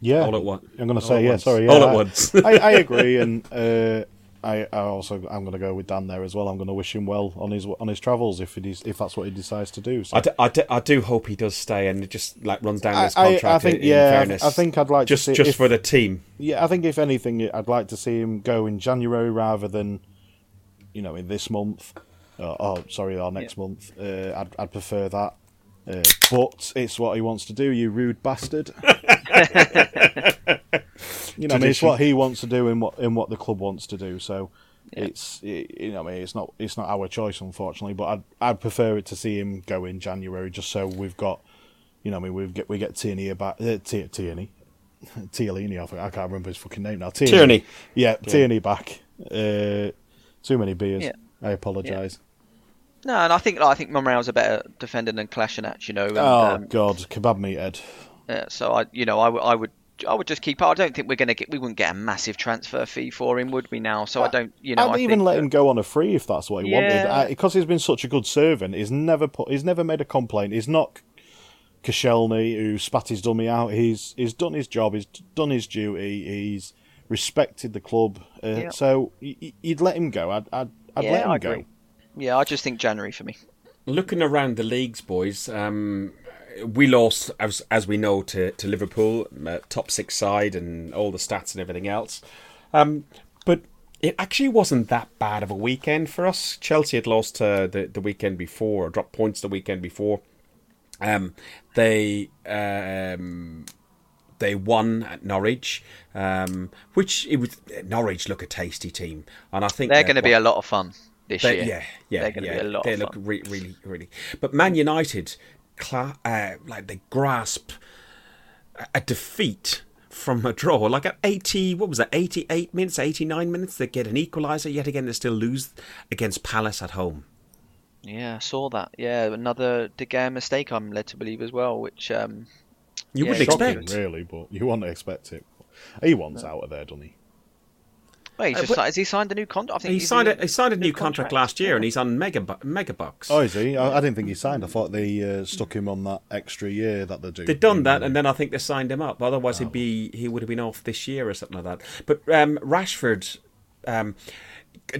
Yeah, All at once. I'm going to say at yeah. once. Sorry, yeah, All at I- once. [LAUGHS] I, I [LAUGHS] agree, and uh, I, I also I'm going to go with Dan there as well. I'm going to wish him well on his on his travels if it is if that's what he decides to do. So. I do, I, do, I do hope he does stay and just like runs down I- his I- I think- in, in yeah, I- fairness, I think I'd like to just see- just if- for the team. Yeah, I think if anything, I'd like to see him go in January rather than, you know, in this month. Uh, oh, sorry, our next month. Uh, I'd, I'd prefer that. Uh, but it's what he wants to do, you rude bastard. [LAUGHS] [LAUGHS] you know, I mean, it's what he wants to do and what in what the club wants to do. So it's it, you know, I mean, it's not it's not our choice, unfortunately. But I'd I'd prefer it to see him go in January, just so we've got, you know, I mean, we get we get Tierney back. Uh, Tierney, Tierney, [LAUGHS] Tierney. I I can't remember his fucking name now. Tierney. Tierney. Yeah, Tierney back. Uh, too many beers. Yeah. I apologise. no, and I think I think Monreal's a better defender than Kolasinac, you know. And, Oh um, God, kebab meat head. Yeah, so I, you know, I, w- I would I would just keep. I don't think we're going to get. We wouldn't get a massive transfer fee for him, would we? Now, so I don't. You know, I'd I even let that- him go on a free if that's what he Yeah. wanted. Because he's been such a good servant, he's never put, he's never made a complaint. He's not Koscielny who spat his dummy out. He's he's done his job. He's done his duty. He's respected the club. Uh, Yeah. So y- y- you'd let him go. I'd I'd, I'd Yeah, let him I go. Yeah, I just think January for me. Looking around the leagues, boys, um, we lost, as, as we know, to, to Liverpool, uh, top six side, and all the stats and everything else. Um, but it actually wasn't that bad of a weekend for us. Chelsea had lost uh, the, the weekend before, or dropped points the weekend before. Um, they um, they won at Norwich, um, which it was Norwich look a tasty team, and I think They're going to be a lot of fun this year. yeah, yeah, they're going to yeah. be a lot They of look fun. re- really, really. But Man United, cla- uh, like they grasp a- a defeat from a draw. Like at eighty, what was that? Eighty-eight minutes, eighty-nine minutes. They get an equaliser yet again. They still lose against Palace at home. Yeah, I saw that. Yeah, another De Gea mistake. I'm led to believe as well, which um, You Yeah, wouldn't Shocking, expect. really, but you wouldn't expect it. He wants out of there, doesn't he? Well, he's Uh, but- has he signed a new contract? I think He signed a he signed a new, new contract, contract, last year, yeah. and he's on mega mega bucks. Oh, is he? I, I didn't think he signed. I thought they uh, stuck him on that extra year that they're doing. They'd done that, and then I think they signed him up. Otherwise, Oh. he'd be he would have been off this year or something like that. But um, Rashford um,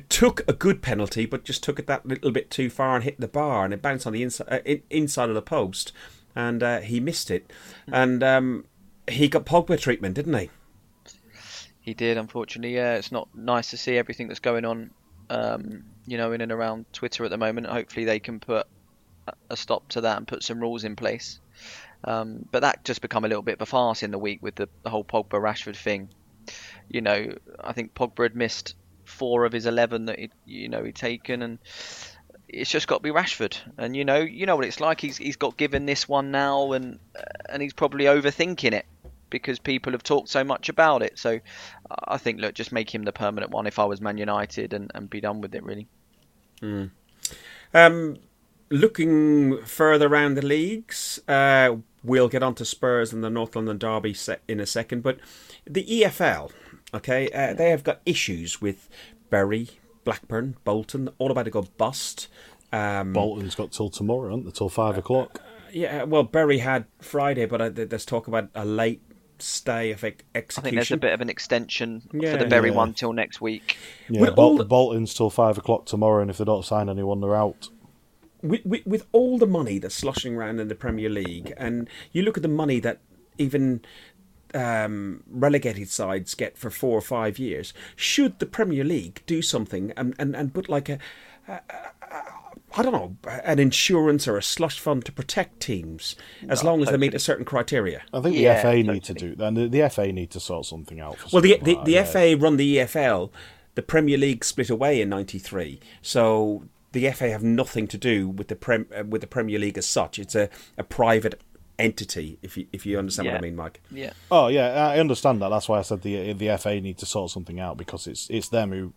took a good penalty, but just took it that little bit too far and hit the bar, and it bounced on the inside uh, in, inside of the post, and uh, he missed it, Hmm. and um, he got Pogba treatment, didn't he? He did, unfortunately. Yeah, it's not nice to see everything that's going on, um, you know, in and around Twitter at the moment. Hopefully, they can put a- stop to that and put some rules in place. Um, but that just become a little bit of a farce in the week with the, the whole Pogba Rashford thing. You know, I think Pogba had missed four of his eleven that he, you know he'd taken, and it's just got to be Rashford. And you know, you know what it's like. He's he's got given this one now, and and he's probably overthinking it because people have talked so much about it. So I think, look, just make him the permanent one if I was Man United and, and be done with it, really. Um, looking further around the leagues, uh, we'll get on to Spurs and the North London Derby se- in a second. But the EFL, okay, uh, they have got issues with Bury, Blackburn, Bolton, all about to go bust. Um, Bolton's got till tomorrow, haven't they? Till five o'clock. yeah, well, Bury had Friday, but uh, there's talk about a late stay of ex- I think there's a bit of an extension Yeah. for the Bury Yeah. one till next week. Yeah, With Bol- all the- Bolton's till five o'clock tomorrow, and if they don't sign anyone, they're out. with, with, with all the money that's sloshing around in the Premier League, and you look at the money that even um, relegated sides get for four or five years, should the Premier League do something and, and, and put like a, a, a, a I don't know, an insurance or a slush fund to protect teams as long as they meet a certain criteria? I think Yeah, the FA need to do and the, the FA need to sort something out. For Well, the the, like the yeah. FA run the EFL. The Premier League split away in '93, so the FA have nothing to do with the prem, uh, with the Premier League as such. It's a, a private entity. If you if you understand what I mean, Mike. Yeah. Oh yeah, I understand that. That's why I said the the FA need to sort something out because it's it's them who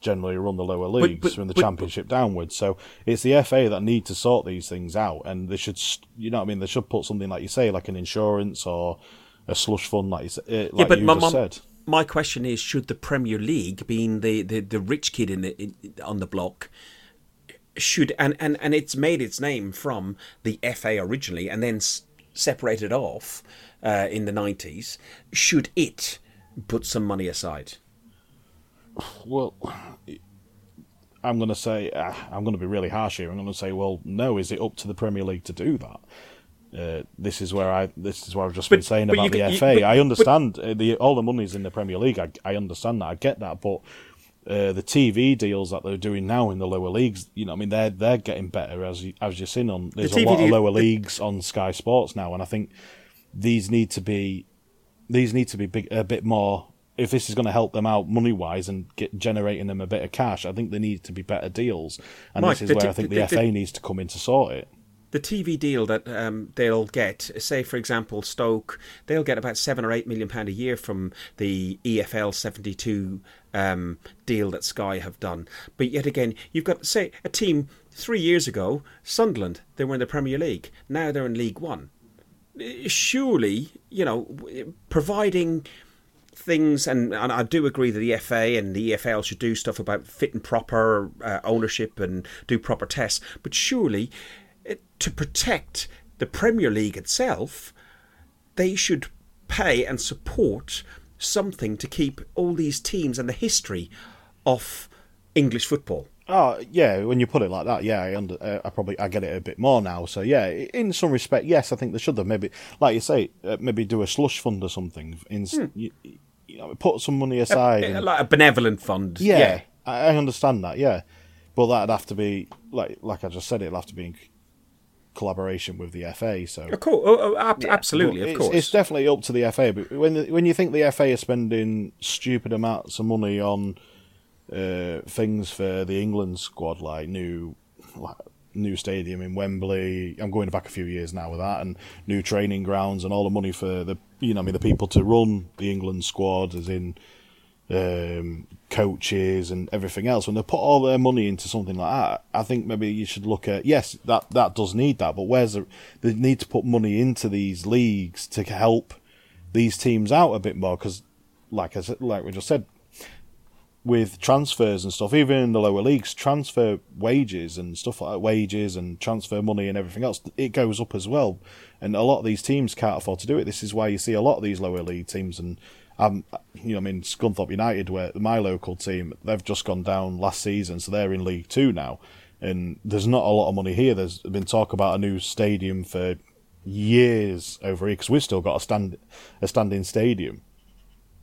generally run the lower leagues but- from the but- championship downwards. So it's the FA that need to sort these things out, and they should, you know, what I mean, they should put something like you say, like an insurance or a slush fund, like you, uh, like yeah, but you my, just my, said. my question is: Should the Premier League, being the, the, the rich kid in, the, in on the block, should and, and, and it's made its name from the FA originally, and then s- separated off uh, in the nineties? Should it put some money aside? Well, I'm going to say uh, I'm going to be really harsh here. I'm going to say, well, no. Is it up to the Premier League to do that? Uh, this is where I. This is what I've just But- been saying about the get- you- FA. but- I understand uh, the all the money's in the Premier League. I, I understand that. I get that, but. Uh, the TV deals that they're doing now in the lower leagues, you know, I mean, they're they're getting better as you, as you've seen on. There's a TV lot of lower the- leagues on Sky Sports now, and I think these need to be these need to be big, a bit more. If this is going to help them out money wise and get generating them a bit of cash, I think there need to be better deals, and Mike, this is where t- I think the- the, the- FA needs to come in to sort it. the TV deal that um, they'll get, say for example Stoke, they'll get about seven or eight million pound a year from the EFL seventy two um, deal that Sky have done. But yet again, you've got say a team three years ago, Sunderland, they were in the Premier League. Now they're in League One. surely, you know, providing things, and, and I do agree that the FA and the EFL should do stuff about fit and proper uh, ownership and do proper tests, but surely to protect the Premier League itself, they should pay and support something to keep all these teams and the history of English football. Oh yeah, when you put it like that, yeah, I, under, uh, I probably I get it a bit more now. So yeah, in some respect, yes, I think they should have maybe, like you say, uh, maybe do a slush fund or something. In hmm. you, you, know, put some money aside, a, and, like a benevolent fund. Yeah, yeah. I, I, understand that. Yeah, but that'd have to be like like I just said, it'll have to be in collaboration with the FA. So of course, oh, oh, ab- yeah. absolutely, of course, it's definitely up to the FA. But when when you think the FA is spending stupid amounts of money on uh, things for the England squad, like new like, new stadium in Wembley. I'm going back a few years now with that, and new training grounds, and all the money for the you know I mean the people to run the England squad, as in um, coaches and everything else, when they put all their money into something like that, I think maybe you should look at yes, that that does need that, but where's the they need to put money into these leagues to help these teams out a bit more because, like I said, like we just said, with transfers and stuff, even in the lower leagues, transfer wages and stuff like wages and transfer money and everything else, it goes up as well. And a lot of these teams can't afford to do it. This is why you see a lot of these lower league teams and um, you know, I mean, Scunthorpe United, where my local team, they've just gone down last season, so they're in League Two now, and there's not a lot of money here. There's been talk about a new stadium for years over here because we've still got a stand a standing stadium.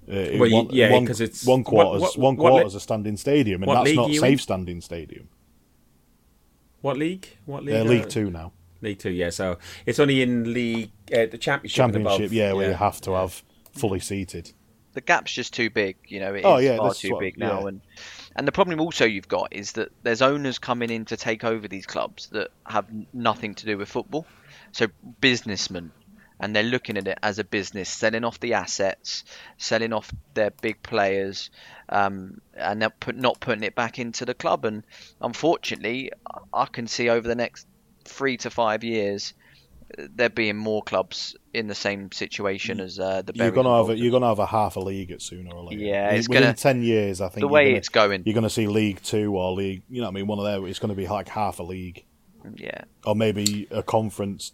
Uh, well, one, yeah, because it's one quarter's what, what, one quarter's a standing stadium, and that's not safe in? standing stadium. What league? What league? Uh, league Two now. League Two, yeah. So it's only in league uh, the championship. Championship, yeah, yeah, where you have to have fully seated the gap's just too big. You know, it oh, is yeah, far too what, big now. Yeah. And and the problem also you've got is that there's owners coming in to take over these clubs that have nothing to do with football. So businessmen, and they're looking at it as a business, selling off the assets, selling off their big players, um, and they're put, not putting it back into the club. And unfortunately, I can see over the next three to five years there being more clubs in the same situation as uh, the. You're gonna have a, you're gonna have a half a league at sooner or later. Yeah, it's within gonna, ten years. I think the way gonna, it's going, you're gonna see League Two or League. You know, what I mean, one of them. It's gonna be like half a league. Yeah. Or maybe a conference,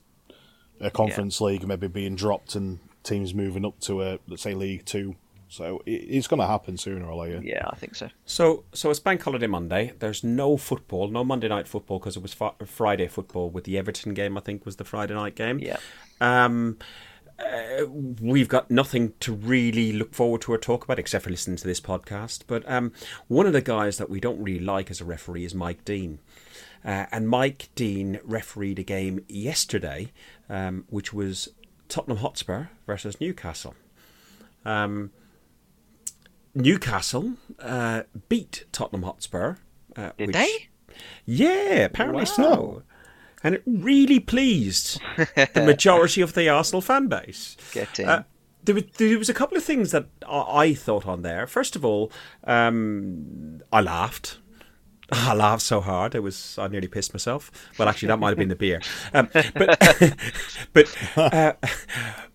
a conference yeah. league, maybe being dropped and teams moving up to a let's say League Two. So it's going to happen sooner or later. Yeah, I think so. So, so it's Bank Holiday Monday. There's no football, no Monday night football because it was Friday football with the Everton game. I think was the Friday night game. Yeah. Um, uh, we've got nothing to really look forward to or talk about except for listening to this podcast. But um, one of the guys that we don't really like as a referee is Mike Dean. Uh, and Mike Dean refereed a game yesterday, um, which was Tottenham Hotspur versus Newcastle. Um, Newcastle uh, beat Tottenham Hotspur. Uh, Did which, they? Yeah, apparently wow. so. And it really pleased the [LAUGHS] majority of the Arsenal fan base. Get in. Uh, there was, there was a couple of things that I thought on there. First of all, um, I laughed. [LAUGHS] I laughed so hard it was I nearly pissed myself. Well, actually, that might have been the beer. Um, but [LAUGHS] but uh,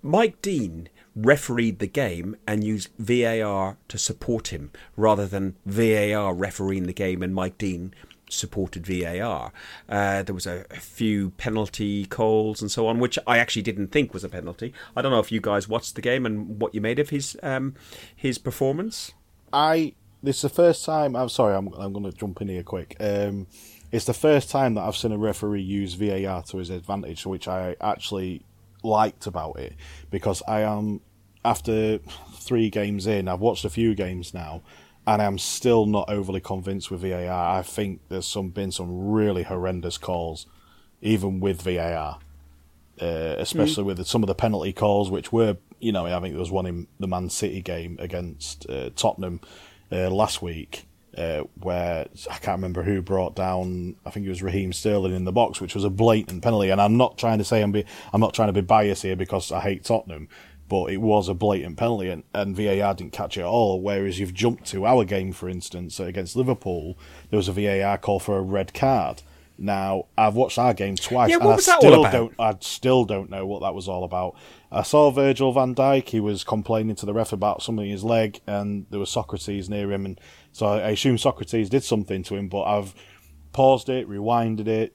Mike Dean refereed the game and used VAR to support him rather than VAR refereeing the game and Mike Dean supported VAR. Uh, there was a, a, few penalty calls and so on, which I actually didn't think was a penalty. I don't know if you guys watched the game and what you made of his um, his performance. I this is the first time. I'm sorry, I'm I'm going to jump in here quick. Um, it's the first time that I've seen a referee use VAR to his advantage, which I actually liked about it because I am after three games in, I've watched a few games now, and I'm still not overly convinced with VAR. I think there's some been some really horrendous calls, even with VAR, uh, especially mm. with some of the penalty calls, which were, you know, I think there was one in the Man City game against uh, Tottenham uh, last week. Uh, where I can't remember who brought down. I think it was Raheem Sterling in the box, which was a blatant penalty. And I'm not trying to say I'm be, I'm not trying to be biased here because I hate Tottenham, but it was a blatant penalty and, and VAR didn't catch it at all. Whereas you've jumped to our game, for instance, against Liverpool, there was a VAR call for a red card. Now I've watched our game twice, Yeah, and I was that all still don't. I still don't know what that was all about. I saw Virgil van Dijk. He was complaining to the ref about something in his leg, and there was Sokratis near him, and so I assume Sokratis did something to him. But I've paused it, rewinded it,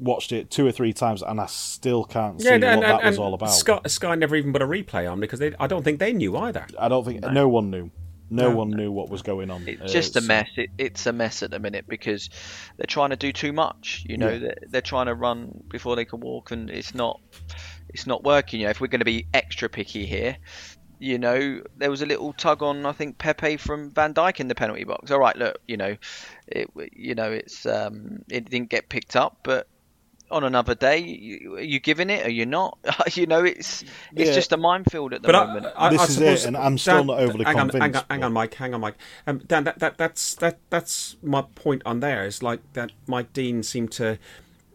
watched it two or three times, and I still can't see Yeah, what and, that and, was all about. Sky, Sky never even put a replay on because they, I don't think they knew either. I don't think no, one knew. No, No. one knew what was going on. It's Uh, just a mess. It, it's a mess at the minute because they're trying to do too much. You know, Yeah. they're, they're trying to run before they can walk, and it's not, it's not working. You know, if we're going to be extra picky here, you know, there was a little tug on I think Pepe from Van Dijk in the penalty box. All right, look, you know, it, you know, it's um, it didn't get picked up, but on another day, you, are you giving it? Are you not? [LAUGHS] you know, it's it's Yeah. just a minefield at the But moment. I, This I is suppose- it, and I'm still Dan, not overly hang on, hang on, convinced, hang on, Mike. Hang on, Mike. Um, Dan, that, that that's that that's my point on there. Is like that Mike Dean seemed to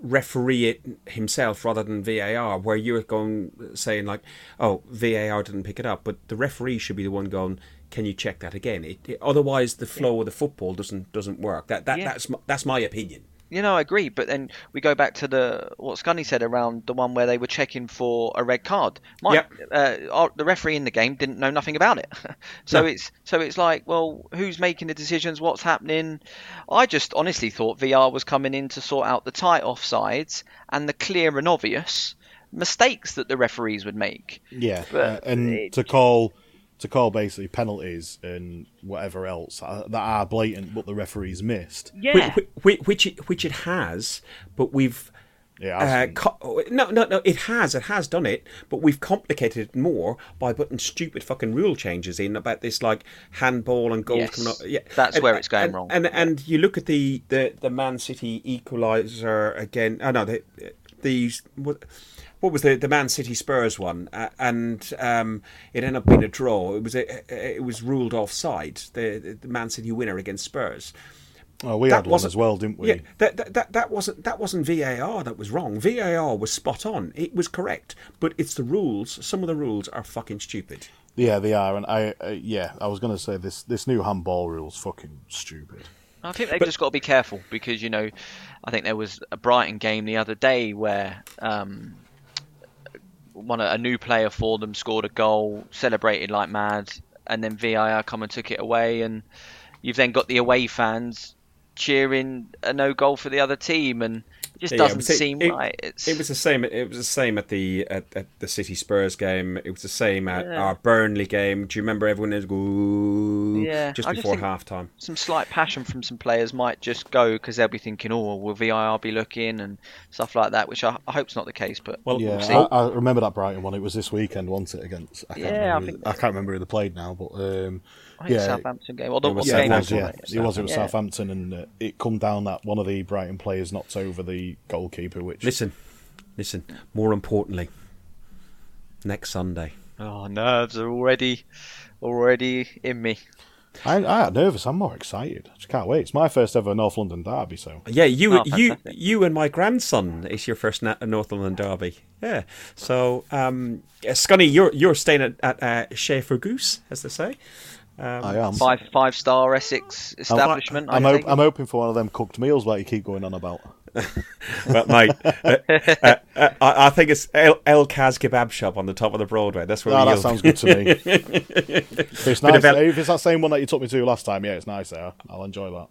referee it himself rather than VAR, where you're going saying like, "Oh, VAR didn't pick it up," but the referee should be the one going. Can you check that again? It, it- otherwise, the flow of the football doesn't doesn't work. That that Yeah. that's my, that's my opinion. You know, I agree, but then we go back to the what Scunny said around the one where they were checking for a red card. My, Yep. uh, our, the referee in the game didn't know nothing about it, [LAUGHS] so No. it's so it's like, well, who's making the decisions? What's happening? I just honestly thought VR was coming in to sort out the tight offsides and the clear and obvious mistakes that the referees would make. Yeah, But uh, and it- to call to call basically penalties and whatever else uh, that are blatant, but the referees missed. Yeah, Which, which, which it, which it has, but we've Yeah, Uh, co- no, no, no. It has, it has done it, but we've complicated it more by putting stupid fucking rule changes in about this, like handball and goals Yes, coming up. Yeah, that's And- where it's going and, wrong. And and you look at the the the Man City equaliser again. Oh no, the these what. What was the the Man City Spurs one? Uh, and um, it ended up being a draw. It was a, it was ruled offside. The, the Man City winner against Spurs. oh, we that had one wasn't- as well, didn't we? Yeah, that, that, that, that wasn't that wasn't VAR that was wrong. VAR was spot on. It was correct, but it's the rules. Some of the rules are fucking stupid. Yeah, they are, and I uh, yeah, I was gonna say this this new handball rule's fucking stupid. I think they've just got to be careful because you know, I think there was a Brighton game the other day where um, one a new player for them scored a goal, celebrated like mad, and then VAR come and took it away, and you've then got the away fans cheering a no goal for the other team, and just Yeah, doesn't it- seem it- right. It's, It was the same. It was the same at the at, at the City Spurs game. It was the same at Yeah. our Burnley game. Do you remember everyone is Yeah, just I before think- half time? some slight passion from some players might just go because they'll be thinking, oh, will VAR be looking and stuff like that, which I, I hope's not the case, but Well, Yeah, we'll see. I, I remember that Brighton one. It was this weekend, wasn't it? Against I can't Yeah, remember I who- think- I can't remember who they played now, but um, I think yeah, Southampton game. Although It was what yeah, game it Southampton. was. was Yeah, it was. It was Yeah. Southampton, and uh, it come down that one of the Brighton players knocked over the goalkeeper, which Listen, listen. More importantly, next Sunday. Oh, nerves are already, already in me. I, I am nervous. I'm more excited. I just can't wait. It's my first ever North London derby, so Yeah, you, Oh, you, you, and my grandson is your first na- London derby. Yeah. So, um, Scunny, you're you're staying at, at uh, Chez Fergus, as they say. I am. Five five star Essex establishment. I'm, I op- think. I'm hoping for one of them cooked meals that you keep going on about. [LAUGHS] But mate, uh, uh, uh, I, I think it's El, El Kaz Kebab Shop on the top of the Broadway. That's where Oh, we that sounds good to me. if [LAUGHS] it's nice, of el- if it's that same one that you took me to last time, yeah, it's nice there. I'll enjoy that.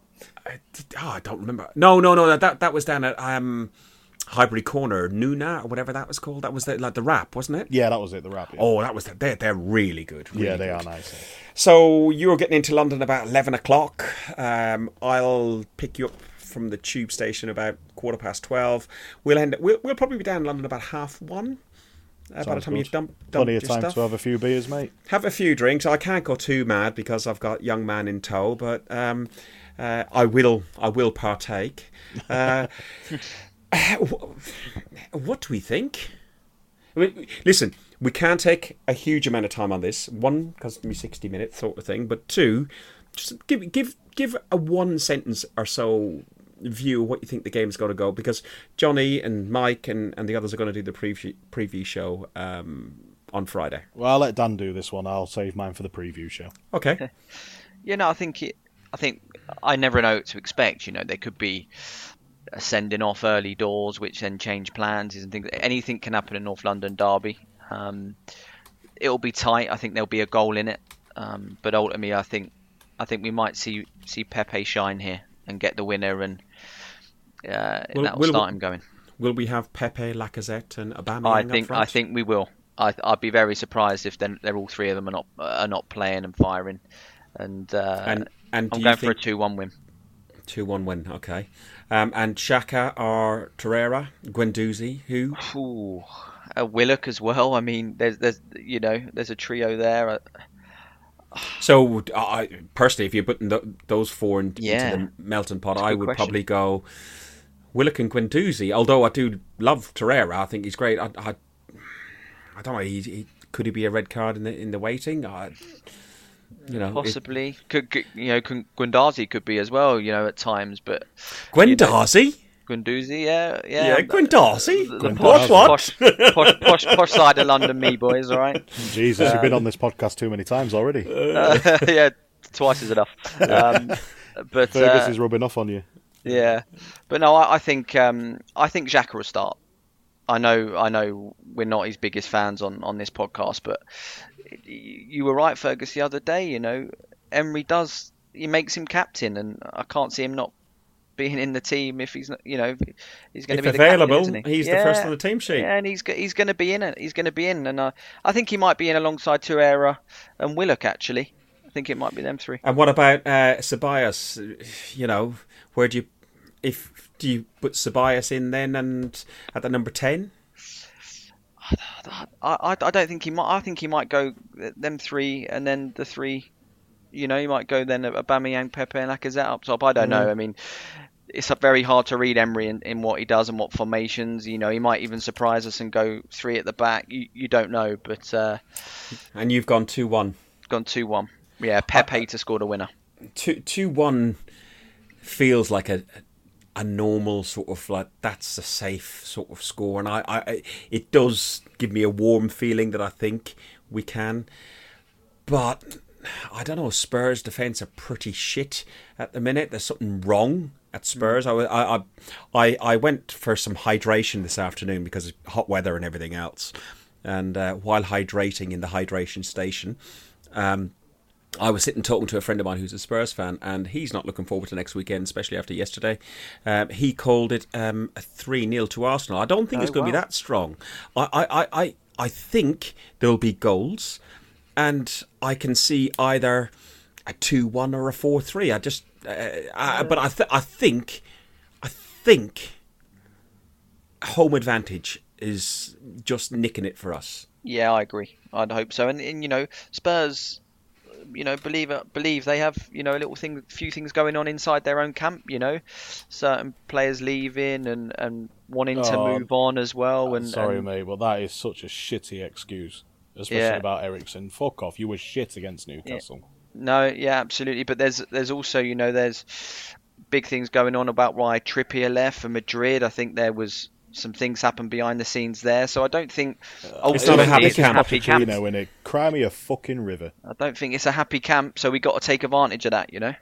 Oh, I don't remember. No, no, no. That that was down at um, Highbury Corner, Nuna or whatever that was called. That was the, like the wrap, wasn't it? Yeah, that was it. The rap. Yeah, Oh, that was they're they're really good. Really yeah they good. are nice. So you're getting into London about eleven o'clock. Um, I'll pick you up from the tube station about quarter past twelve. We'll end. We'll, we'll probably be down in London about half one. Uh, by the time good. you've dumped, dumped Plenty your of time stuff. to have a few beers, mate. have a few drinks. I can't go too mad because I've got young man in tow, but um, uh, I will. I will partake. Uh, [LAUGHS] [SIGHS] what do we think? I mean, listen, we can't take a huge amount of time on this. One, because it's me sixty minutes sort of thing, but two, just give give give a one sentence or so view of what you think the game's got to go because Johnny and Mike and, and the others are going to do the preview preview show um, on Friday. Well, I'll let Dan do this one. I'll save mine for the preview show. Okay. [LAUGHS] Yeah, no, I think it. I think I never know what to expect. You know, there could be a sending off early doors, which then change plans and things. Anything can happen in North London Derby. Um, it'll be tight. I think there'll be a goal in it, um, but ultimately, I think I think we might see see Pepe shine here and get the winner, and, uh, Will- that'll will- start him going. Will we have Pepe, Lacazette, and Aubameyang I think? I think we will. I, I'd be very surprised if then they're all three of them are not are not playing and firing, and uh, And and I'm going for a two-one win. two one win? Okay. Um, and Xhaka or Torreira, Guendouzi, who? Ooh, a Willock as well. I mean, there's there's you know there's a trio there. Uh, So, I personally, if you're putting th those four in, Yeah. into the melting pot, I would question. probably go Willock and Guendouzi. Although I do love Torreira, I think he's great. I, I, I don't know. He, he, could he be a red card in the in the waiting? I, you know, it- Possibly, could, could you know Gun- Guendouzi could be as well. You know at times, but Guendouzi. Guendouzi, yeah, yeah, Yeah, Guendouzi. The, the posh, posh, posh, posh, posh side of London, me boys, all right. [LAUGHS] Jesus, you've been on this podcast too many times already. Uh, [LAUGHS] yeah, twice is enough. Um, but Fergus uh, is rubbing off on you. Yeah, but no, I, I think um, I think Xhaka will start. I know, I know, we're not his biggest fans on, on this podcast, but you were right, Fergus, the other day. You know, Emery does he makes him captain, and I can't see him not being in the team if he's not. You know, he's going to be the captain, available, isn't he? he's the first on the team sheet. Yeah, and he's he's going to be in it. He's going to be in, and uh, I think he might be in alongside Torreira and Willock. Actually, I think it might be them three. And what about uh, Ceballos? You know, where do you if do you put Ceballos in then and at the number ten? I, I, I don't think he might. I think he might go them three, and then the three. You know, he might go then Aubameyang, Pepe, and Lacazette up top. I don't know. I mean, it's very hard to read Emery in, in what he does and what formations. You know, he might even surprise us and go three at the back. You, you don't know, but uh, And you've gone two one. gone two one. Yeah, Pepe to score the winner. Two two one feels like a a normal sort of like that's a safe sort of score, and I, I it does give me a warm feeling that I think we can, but I don't know. Spurs defense are pretty shit at the minute. There's something wrong at Spurs. I, I, I, I went for some hydration this afternoon because of hot weather and everything else, and uh, while hydrating in the hydration station. Um, I was sitting talking to a friend of mine who's a Spurs fan, and he's not looking forward to next weekend, especially after yesterday. Um, he called it um, a 3 0 to Arsenal. I don't think it's Oh, going to be that strong. I, I, I, I, I think there'll be goals, and I can see either a 2 1 or a 4 3. I just. Uh, I, but I, th- I think. I think. Home advantage is just nicking it for us. Yeah, I agree. I'd hope so. And, and you know, Spurs, you know, believe believe they have you know a little thing, few things going on inside their own camp. You know, certain players leaving and and wanting to Oh, move on as well. And Sorry, and, mate, but that is such a shitty excuse, especially Yeah. about Eriksen. Fuck off. You were shit against Newcastle. No, yeah, absolutely. But there's there's also you know there's big things going on about why Trippier left for Madrid. I think there was some things happen behind the scenes there. So I don't think It's not a happy it's camp. happy camp. Pochettino in it. Cry me a fucking river. I don't think it's a happy camp. So we got to take advantage of that. You know.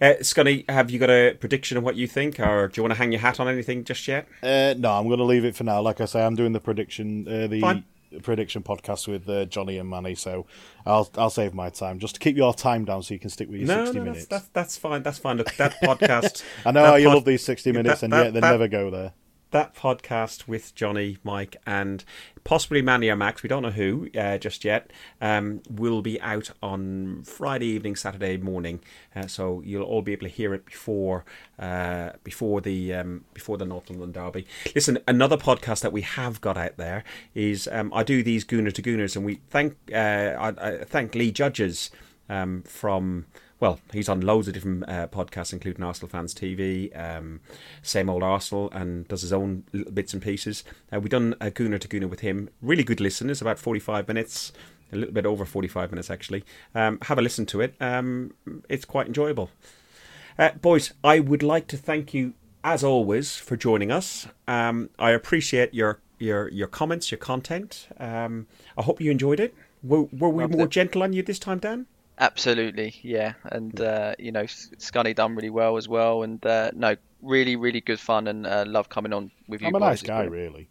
Uh, Scotty, have you got a prediction of what you think, or do you want to hang your hat on anything just yet? Uh, no, I'm going to leave it for now. Like I say, I'm doing the prediction, uh, the Fine. Prediction podcast with uh, Johnny and Manny, so I'll I'll save my time just to keep your time down, so you can stick with your No, 60 no, minutes. that's, that's that's fine. That's fine. Look, that [LAUGHS] podcast. I know how you pod- love these 60 minutes, that- and that- yet they that- never go there. That podcast with Johnny, Mike, and possibly Manny or Max, we don't know who uh, just yet, um, will be out on Friday evening, Saturday morning. Uh, so you'll all be able to hear it before uh, before the um, before the North London Derby. Listen, another podcast that we have got out there is um, I do these Gooner to Gooners, and we thank uh, I, I thank Lee Judges um, from well, he's on loads of different uh, podcasts, including Arsenal Fans TV, um, Same Old Arsenal, and does his own little bits and pieces. Uh, we've done a Gooner to Gooner with him. Really good listeners, about 45 minutes, a little bit over 45 minutes actually. Um, have a listen to it. Um, it's quite enjoyable. Uh, boys, I would like to thank you, as always, for joining us. Um, I appreciate your, your, your comments, your content. Um, I hope you enjoyed it. Were, were we Loved more it. gentle on you this time, Dan? Absolutely, yeah, and uh, you know, Scunny done really well as well, and uh, no, really, really good fun and uh, love coming on with you. Guys. I'm a nice guy, been- really.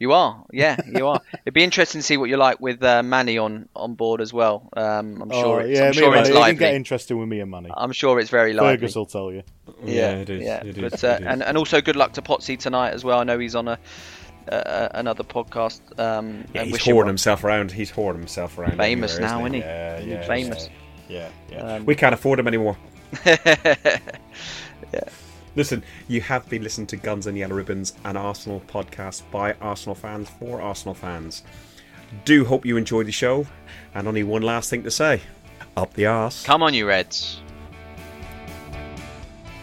You are, yeah, you are. [LAUGHS] It'd be interesting to see what you're like with uh, Manny on, on board as well. Um, I'm sure oh, it's, yeah, I'm sure it's Manny, it lively. get interesting with me and Manny. I'm sure it's very lively. Fergus will tell you. Yeah, it is. Yeah, it is, but uh, it is. and and also good luck to Potsy tonight as well. I know he's on a uh, another podcast. Um, Yeah, he's hoarding himself around. He's hoarding himself around. Famous now, isn't he? Yeah, He's yeah, famous. Yeah, yeah. Um, we can't afford him anymore. [LAUGHS] yeah. Listen, you have been listening to Guns and Yellow Ribbons, an Arsenal podcast by Arsenal fans for Arsenal fans. Do hope you enjoyed the show. And only one last thing to say: up the arse. Come on, you Reds.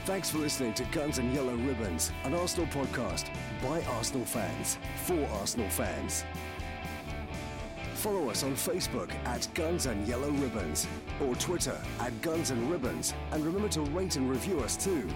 Thanks for listening to Guns and Yellow Ribbons, an Arsenal podcast by Arsenal fans for Arsenal fans. Follow us on Facebook at Guns and Yellow Ribbons or Twitter at Guns and Ribbons, and remember to rate and review us too.